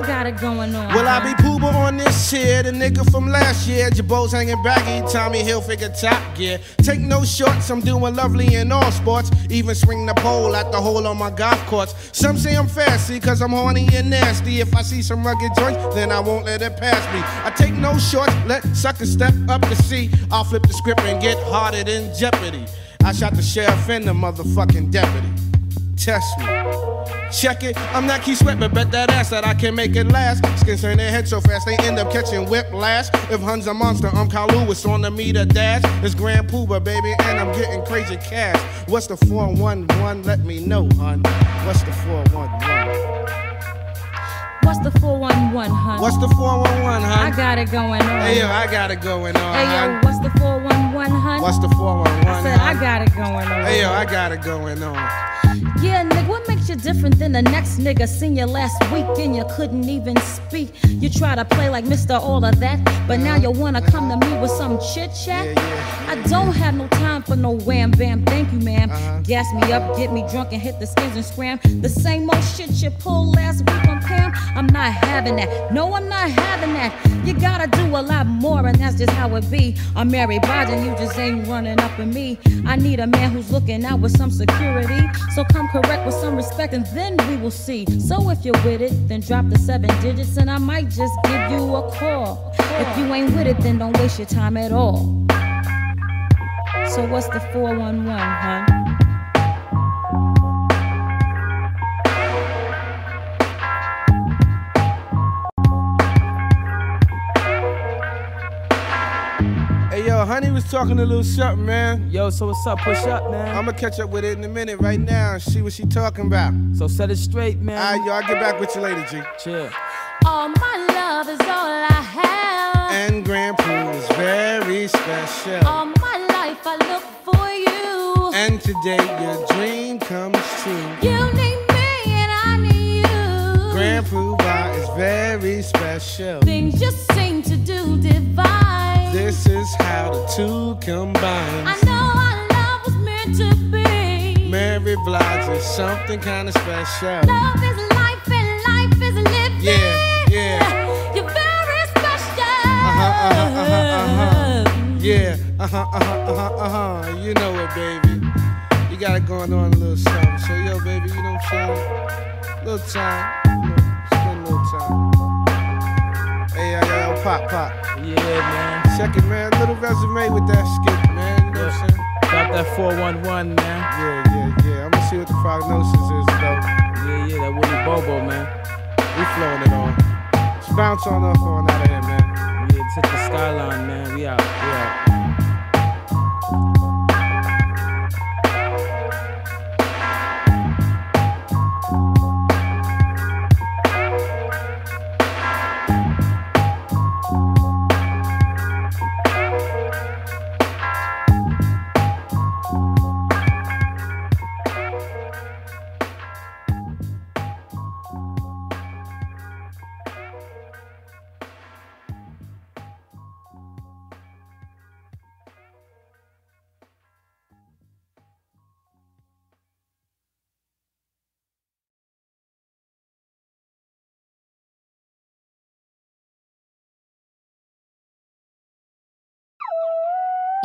Got it going on.
Will I be Puba on this here? The nigga from last year. Jabos hanging baggy. Tommy Hilfiger top gear. Take no shorts. I'm doing lovely in all sports. Even swing the pole at the hole on my golf course. Some say I'm fancy cause I'm horny and nasty. If I see some rugged joints, then I won't let it pass me. I take no shorts. Let suckers step up to see. I'll flip the script and get harder than Jeopardy. I shot the sheriff and the motherfucking deputy. Test me. Check it, I'm not Keith Sweat, but bet that ass that I can make it last. Skins turn their head so fast they end up catching whiplash. If Hun's a monster, I'm Carl Lewis on the meter dash. It's Grand Puba, baby, and I'm getting crazy cash. What's the 411? Let me know, hun. What's the 411?
What's the 411, hun?
What's the 411, hun?
I got it going on.
Hey yo, I got it going on.
Hey, yo, what's the 411, hun?
What's the 411?
I said, I got it going on.
Hey yo, I got it going on.
Yeah, nigga, what makes you different than the next nigga? Seen you last week and you couldn't even speak. You try to play like Mr. All of that, but now you wanna come to me with some chit chat? I don't have no time for no wham bam, thank you, ma'am. Uh-huh. Gas me up, get me drunk, and hit the skins and scram. The same old shit you pulled last week on Pam. I'm not having that. No, I'm not having that. You gotta do a lot more, and that's just how it be. I'm Mary Biden, you just ain't running up in me. I need a man who's looking out with some security. So come correct with some respect, and then we will see. So if you're with it, then drop the seven digits, and I might just give you a call. If you ain't with it, then don't waste your time at all. So what's the 411, huh?
Hey yo, honey was talking a little something, man.
Yo, so what's up? Push up, man.
I'ma catch up with it in a minute right now and see what she talking about.
So set it straight, man.
Alright, yo, I'll get back with you later, G.
Chill.
All my love is all I have.
And Grand Pool is very special.
All my life I look for you.
And today your dream comes true.
You need me and I need you.
Grand Puba is very special.
Things just seem to do divine.
This is how the two combine.
I know our love was meant to be.
Mary Blige is something kind of special.
Love is life and life is living.
Yeah, yeah.
You're very special.
Uh-huh, uh-huh, uh-huh, uh-huh. Yeah, uh-huh, uh-huh, uh-huh, uh-huh. You know it, baby. You got it going on a little something. So, yo, baby, you know what I'm saying? Little time. You know, spend a little time. Hey, yo, yo, pop, pop.
Yeah, man.
Check it, man. Little resume with that skit, man. You know what I'm saying?
Drop that 411, man.
Yeah, yeah, yeah. I'm gonna see what the prognosis is, though.
Yeah, yeah, that Willie Bobo, man.
We flowing it on. Just bounce on off on out of here, man.
Yeah, just hit the skyline, man. We out, we out.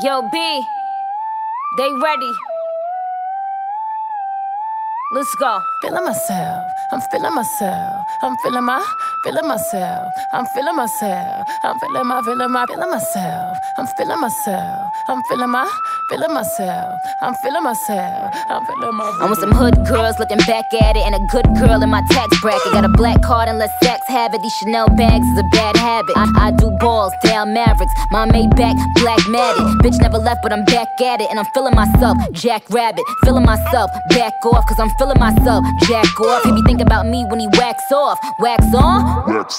Yo, B, they ready. Let's go.
Feeling myself, I'm feeling myself, I'm feeling my, feeling myself, I'm feeling myself, I'm feeling my, feeling my, feeling myself, I'm feeling myself, I'm feeling my, feeling myself, I'm feeling myself, I'm feeling my.
I'm with some hood girls looking back at it, and a good girl in my tax bracket. Got a black card and let sex have it. These Chanel bags is a bad habit. I, I do balls, Dallas Mavericks. My Maybach, black matted. Bitch never left, but I'm back at it, and I'm feeling myself, Jack Rabbit. Feeling myself, back off, cause I'm feeling myself, Jack off. He be thinking about me when he wax off. Wax on?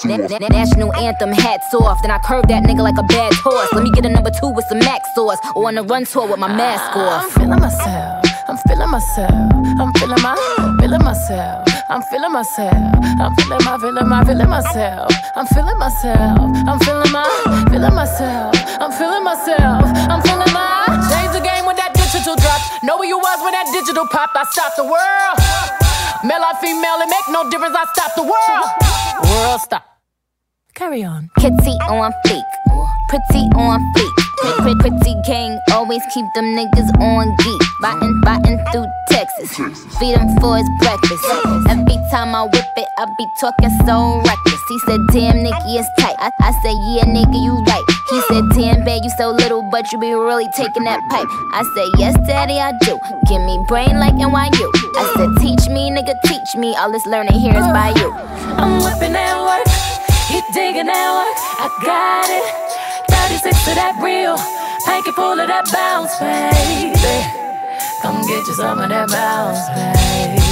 Na- na- National anthem, hats off. Then I curve that nigga like a bad horse. Let me get a number two with some Mac sauce, or on a run tour with my mask ah, off.
I'm feeling myself, I'm feeling myself, I'm feeling my, feeling myself, I'm feeling myself, I'm feeling my, feeling my, feeling myself, I'm feeling myself, I'm feeling my, feeling myself, I'm feeling myself, I'm feeling Know where you was when that digital popped. I stopped the world. Male or female, it make no difference. I stopped the world. World stop. Carry on.
Kitty on fleek, pretty on fleek. Pretty, gang, always keep them niggas on geek. Biting, biting through Texas. Feed him for his breakfast. Every time I whip it, I be talking so reckless. He said, damn, nigga, it's tight. I, I said, yeah, nigga, you right. He said, Damn, babe, you so little, but you be really taking that pipe. I said, Yes, daddy, I do. Give me brain like NYU. I said, Teach me, nigga, teach me. All this learning here is by you.
I'm whipping that work, he digging that work. I got it. 36 to that real, pinky full of that bounce, baby. Come get you some of that bounce, baby.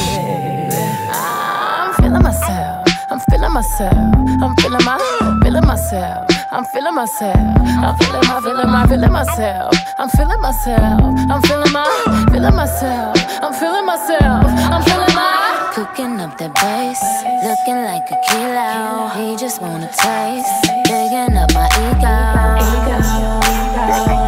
I'm feeling myself. I'm feeling myself. I'm feeling my, feeling myself. I'm feeling myself. I'm feeling my, feeling my, feeling myself. I'm feeling myself. I'm feeling my, feeling myself. I'm feeling myself. I'm feeling my.
Cooking up the bass, looking like a kilo. He just wanna taste, digging up my ego. Biting,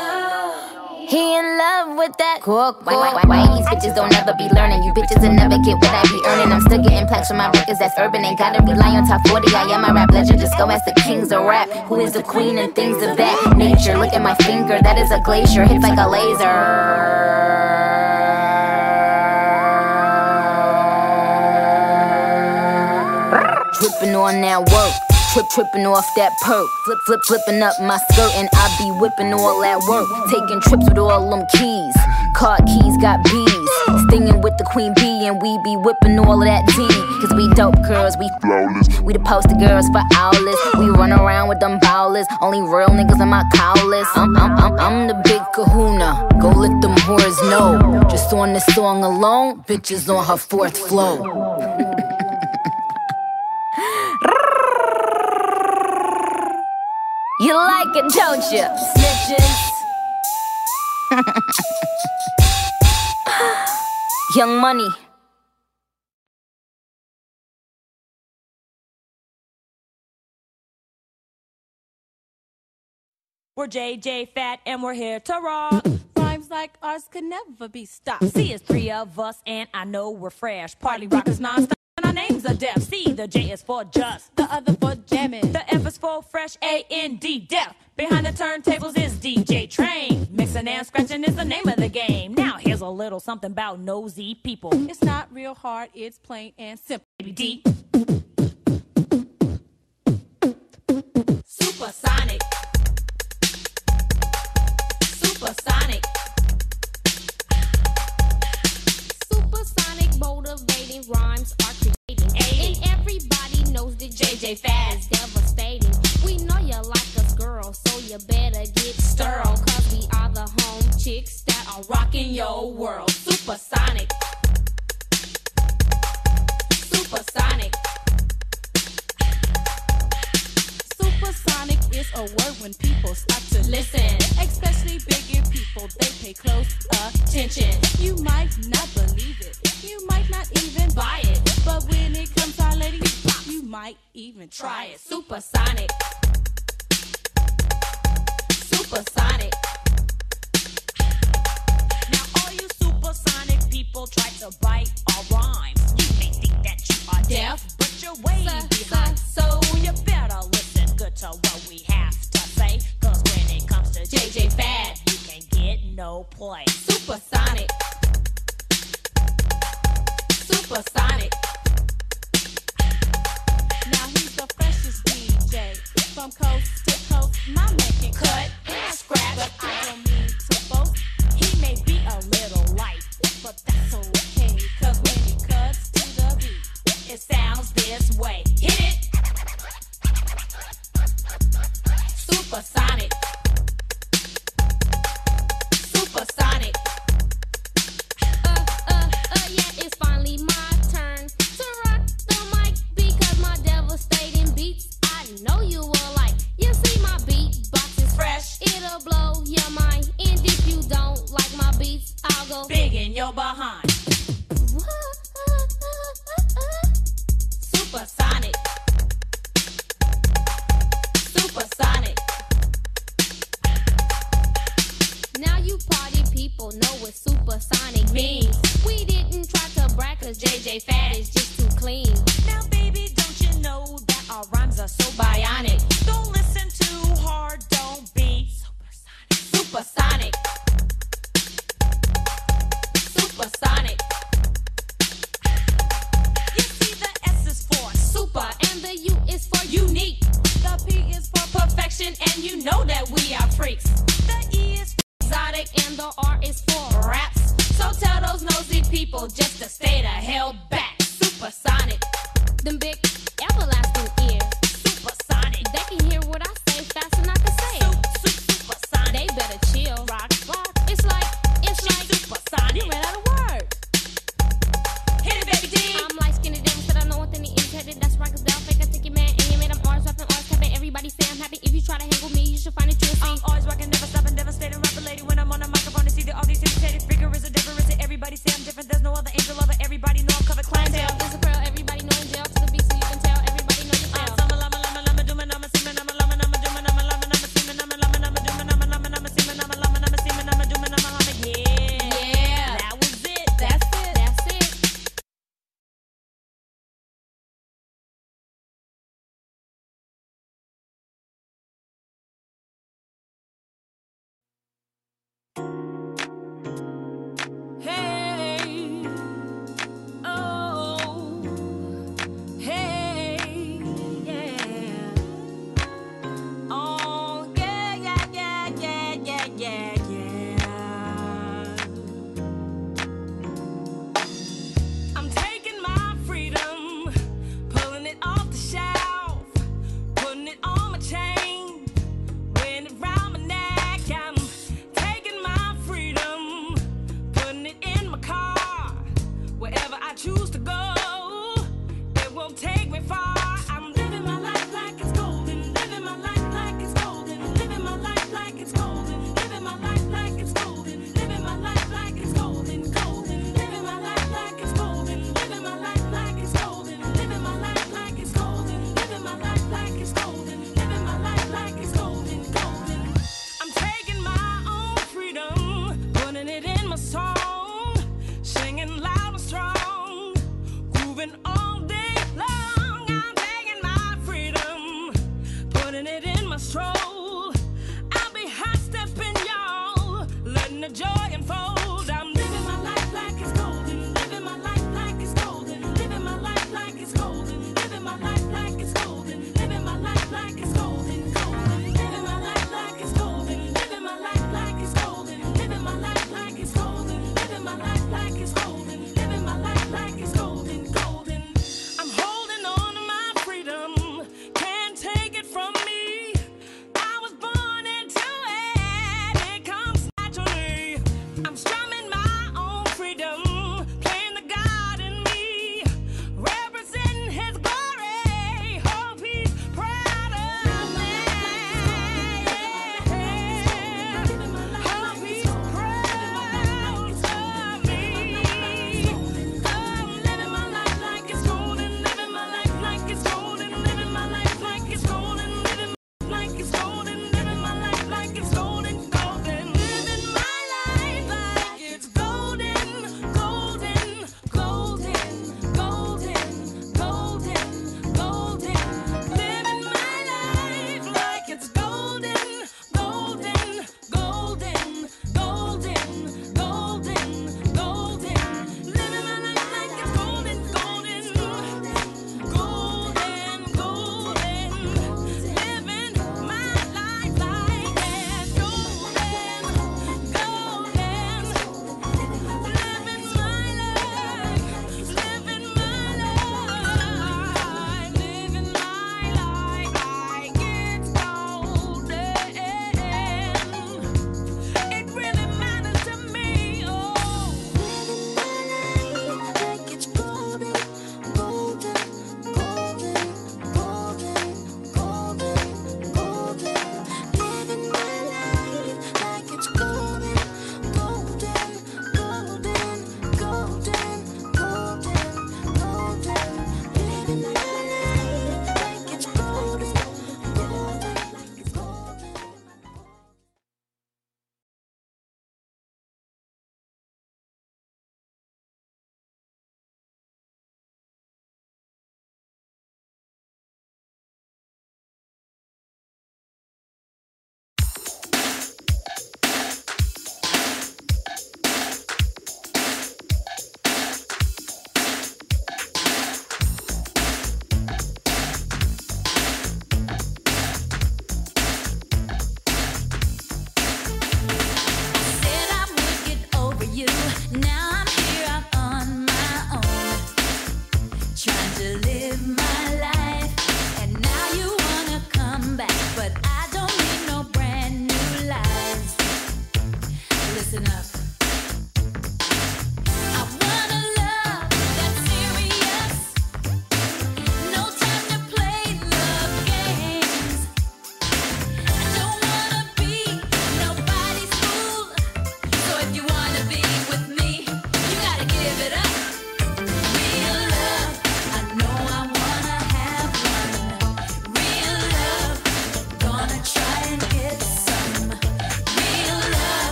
He in love with that cook. Why, why, why, why these bitches don't ever be learning? You bitches will never get what I be earning. I'm still getting plaques from my records that's urban. Ain't gotta rely on top 40. I am a rap legend. Just go ask the kings of rap. Who is the queen and things of that nature? Look at my finger, that is a glacier. Hits like a laser. Tripping on that work. Trip, tripping off that perk. Flip, flip, flipping up my skirt, and I be whipping all that work. Taking trips with all them keys. Car keys got bees. Stinging with the queen bee, and we be whipping all of that tea. Cause we dope girls, we flawless. We the poster girls for owlets. We run around with them bowlers. Only real niggas in my cowless. I'm, I'm, I'm, I'm the big kahuna. Go let them whores know. Just on this song alone, bitches on her fourth flow. You like it, don't you? Snitches. <laughs> Young Money.
We're JJ Fad and we're here to rock. <clears throat> Rhymes like ours could never be stopped. See, it's three of us and I know we're fresh. Party rockers non-stop our names are deaf. See, the J is for just, the other for jamming. The F is for fresh, A A-N-D, deaf. Behind the turntables is DJ Train. Mixing and scratching is the name of the game. Now here's a little something about nosy people. It's not real hard, it's plain and simple. D. Supersonic. Supersonic.
Supersonic motivating rhymes are everybody knows that JJ Fad is devastating. We know you like us, girl, so you better get sterile. Cause we are the home chicks that are rocking your world. Supersonic. Supersonic.
Supersonic is a word when people start to listen. Especially bigger people, they pay close attention. You might not believe it, you might not even buy it. But when it comes to our lady, you might even try it. Supersonic. Supersonic. Now all you supersonic people try to bite our rhymes. You may think that you are deaf, but you're way behind. So you better listen good to what we have to say. Cause when it comes to JJ Fad, you can get no play. Supersonic. Supersonic. Now he's the freshest DJ from coast to coast. My man can cut and scratch, but I don't mean to boast. He may be a little light, but that's okay. Cause when he cuts to the beat, it sounds this way. Hit it! Supersonic.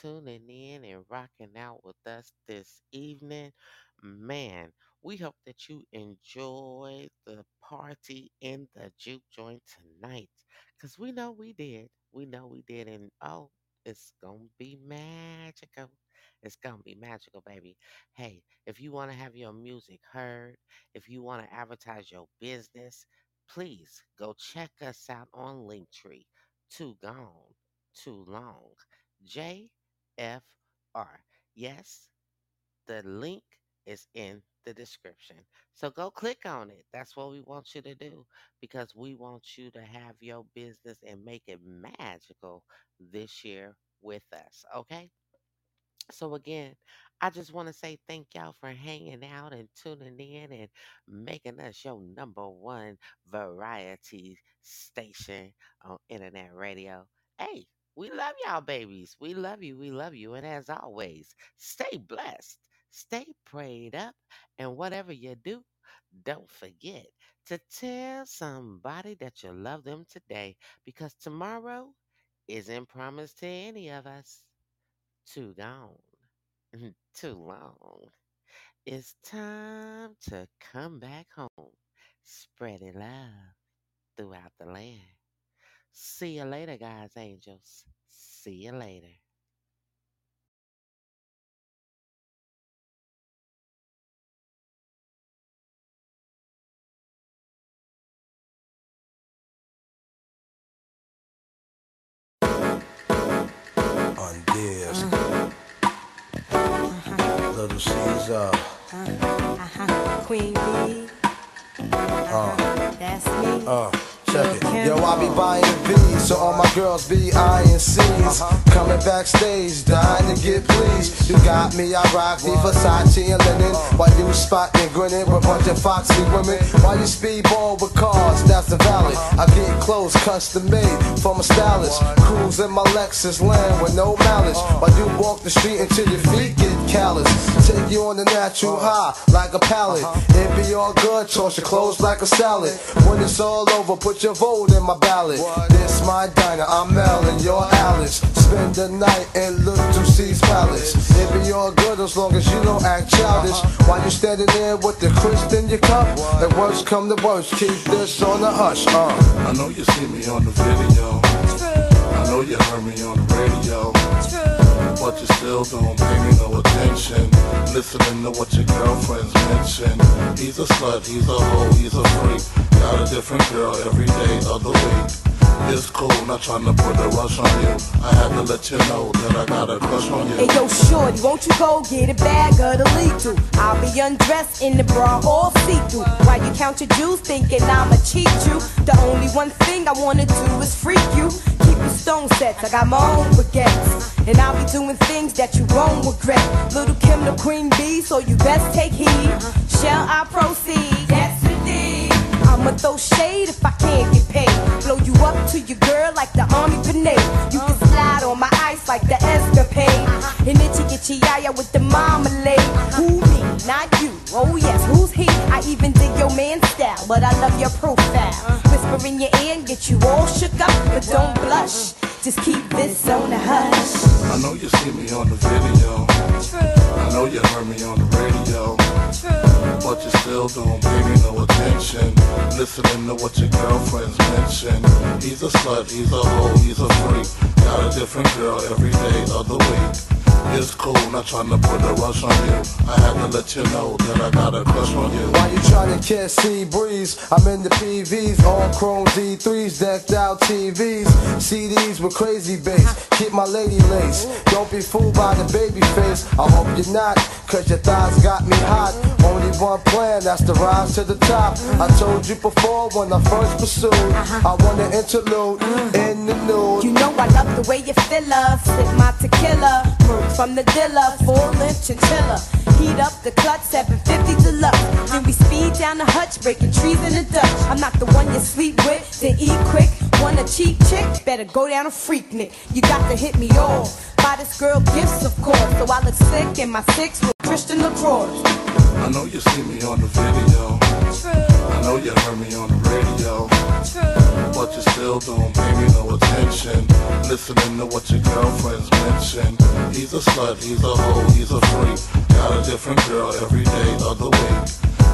Tuning in and rocking out with us this evening. Man, we hope that you enjoy the party in the juke joint tonight. Cause we know we did. We know we did. And oh, it's gonna be magical. It's gonna be magical, baby. Hey, if you want to have your music heard, if you want to advertise your business, please go check us out on Linktree. Too gone, too long. JFR. Yes, the link is in the description. So go click on it. That's what we want you to do because we want you to have your business and make it magical this year with us. Okay? So again, I just want to say thank y'all for hanging out and tuning in and making us your number one variety station on internet radio. Hey, we love y'all babies. We love you. We love you. And as always, stay blessed, stay prayed up, and whatever you do, don't forget to tell somebody that you love them today because tomorrow isn't promised to any of us. Too gone. Mm, too long. It's time to come back home, spreading love throughout the land. See you later, guys, angels. See you later.
on this. Little Caesar.
Uh-huh. Queen Bee.
Uh,
That's me.
uh, check it. Yo, I be buying V's, so all my girls be eyeing C's. Coming backstage, dying to get pleased. You got me, I rock the Versace and linen. While you spotting and grinning with a bunch of foxy women. While you speedball with cars, that's the valid. I get clothes custom made from a stylist. Cruise in my Lexus land with no malice. While you walk the street until your feet get callous. Take you on the natural uh-huh. high like a pallet. Uh-huh. It be all good, toss your clothes like a salad. When it's all over, put your vote in my ballot. This my diner, I'm Mel and you're Alice. Spend the night and look to C's palace. It be all good as long as you don't act childish. Uh-huh. While you standing there with the crisp in your cup. The worst come to worst, keep this on the hush. Uh.
I know you see me on the video. I know you heard me on the radio. But you still don't pay me no attention. Listening to what your girlfriends mention. He's a slut, he's a hoe, he's a freak. Got a different girl every day of the week. It's cool, not trying to put a rush on you. I had to let you know that I got a crush on you.
Hey yo, shorty, won't you go get a bag of the lethal? I'll be undressed in the bra all see-through. While you count your jewels, thinking I'ma cheat you. The only one thing I wanna do is freak you. Stone sets, I got my own baguettes. And I'll be doing things that you won't regret. Lil Kim the queen bee, so you best take heed. Shall I proceed? Yes, indeed. I'ma throw shade if I can't get paid. Blow you up to your girl like the army grenade. You can slide on my ice like the escapade. And itchy itchy yaya with the marmalade. Me? Not you. Oh yes, who's he? I even dig your man style, but I love your profile. Whisper in your ear and get you all shook up, but don't blush. Just keep this on the hush.
I know you see me on the video. True. I know you heard me on the radio. True. But you still don't pay me no attention. Listening to what your girlfriends mention. He's a slut, he's a hoe, he's a freak. Got a different girl every day of the week. It's cool, not trying to put a rush on you. I had to let you know that I got a crush on you.
Why you trying to catch sea breeze, I'm in the PVs, all chrome D3s, decked out TVs, CDs with crazy bass. Keep my lady lace. Don't be fooled by the baby face. I hope you're not, cause your thighs got me hot. Only one plan, that's to rise to the top. I told you before when I first pursued, uh-huh. I want an interlude in the nude.
You know I love the way you feel us. Sip my tequila, work from the dealer, full length chinchilla. Heat up the clutch, 750 deluxe. Then we speed down the hutch, breaking trees in the Dutch. I'm not the one you sleep with, then eat quick. Want a cheap chick? Better go down a Freaknik. You got to hit me off. Buy this girl gifts, of course. So I look sick in my six with Christian Lacroix.
I know you see me on the video. I I know you heard me on the radio. But you still don't pay me no attention. Listening to what your girlfriends mention. He's a slut, he's a hoe, he's a freak. Got a different girl every day of the week.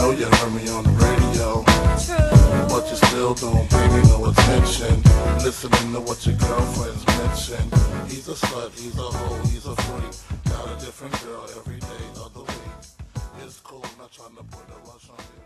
Know you heard me on the radio. But you still don't pay me no attention. Listening to what your girlfriends mention. He's a slut, he's a hoe, he's a freak. Got a different girl every day of the week. It's cool, I'm not trying to put a rush on you.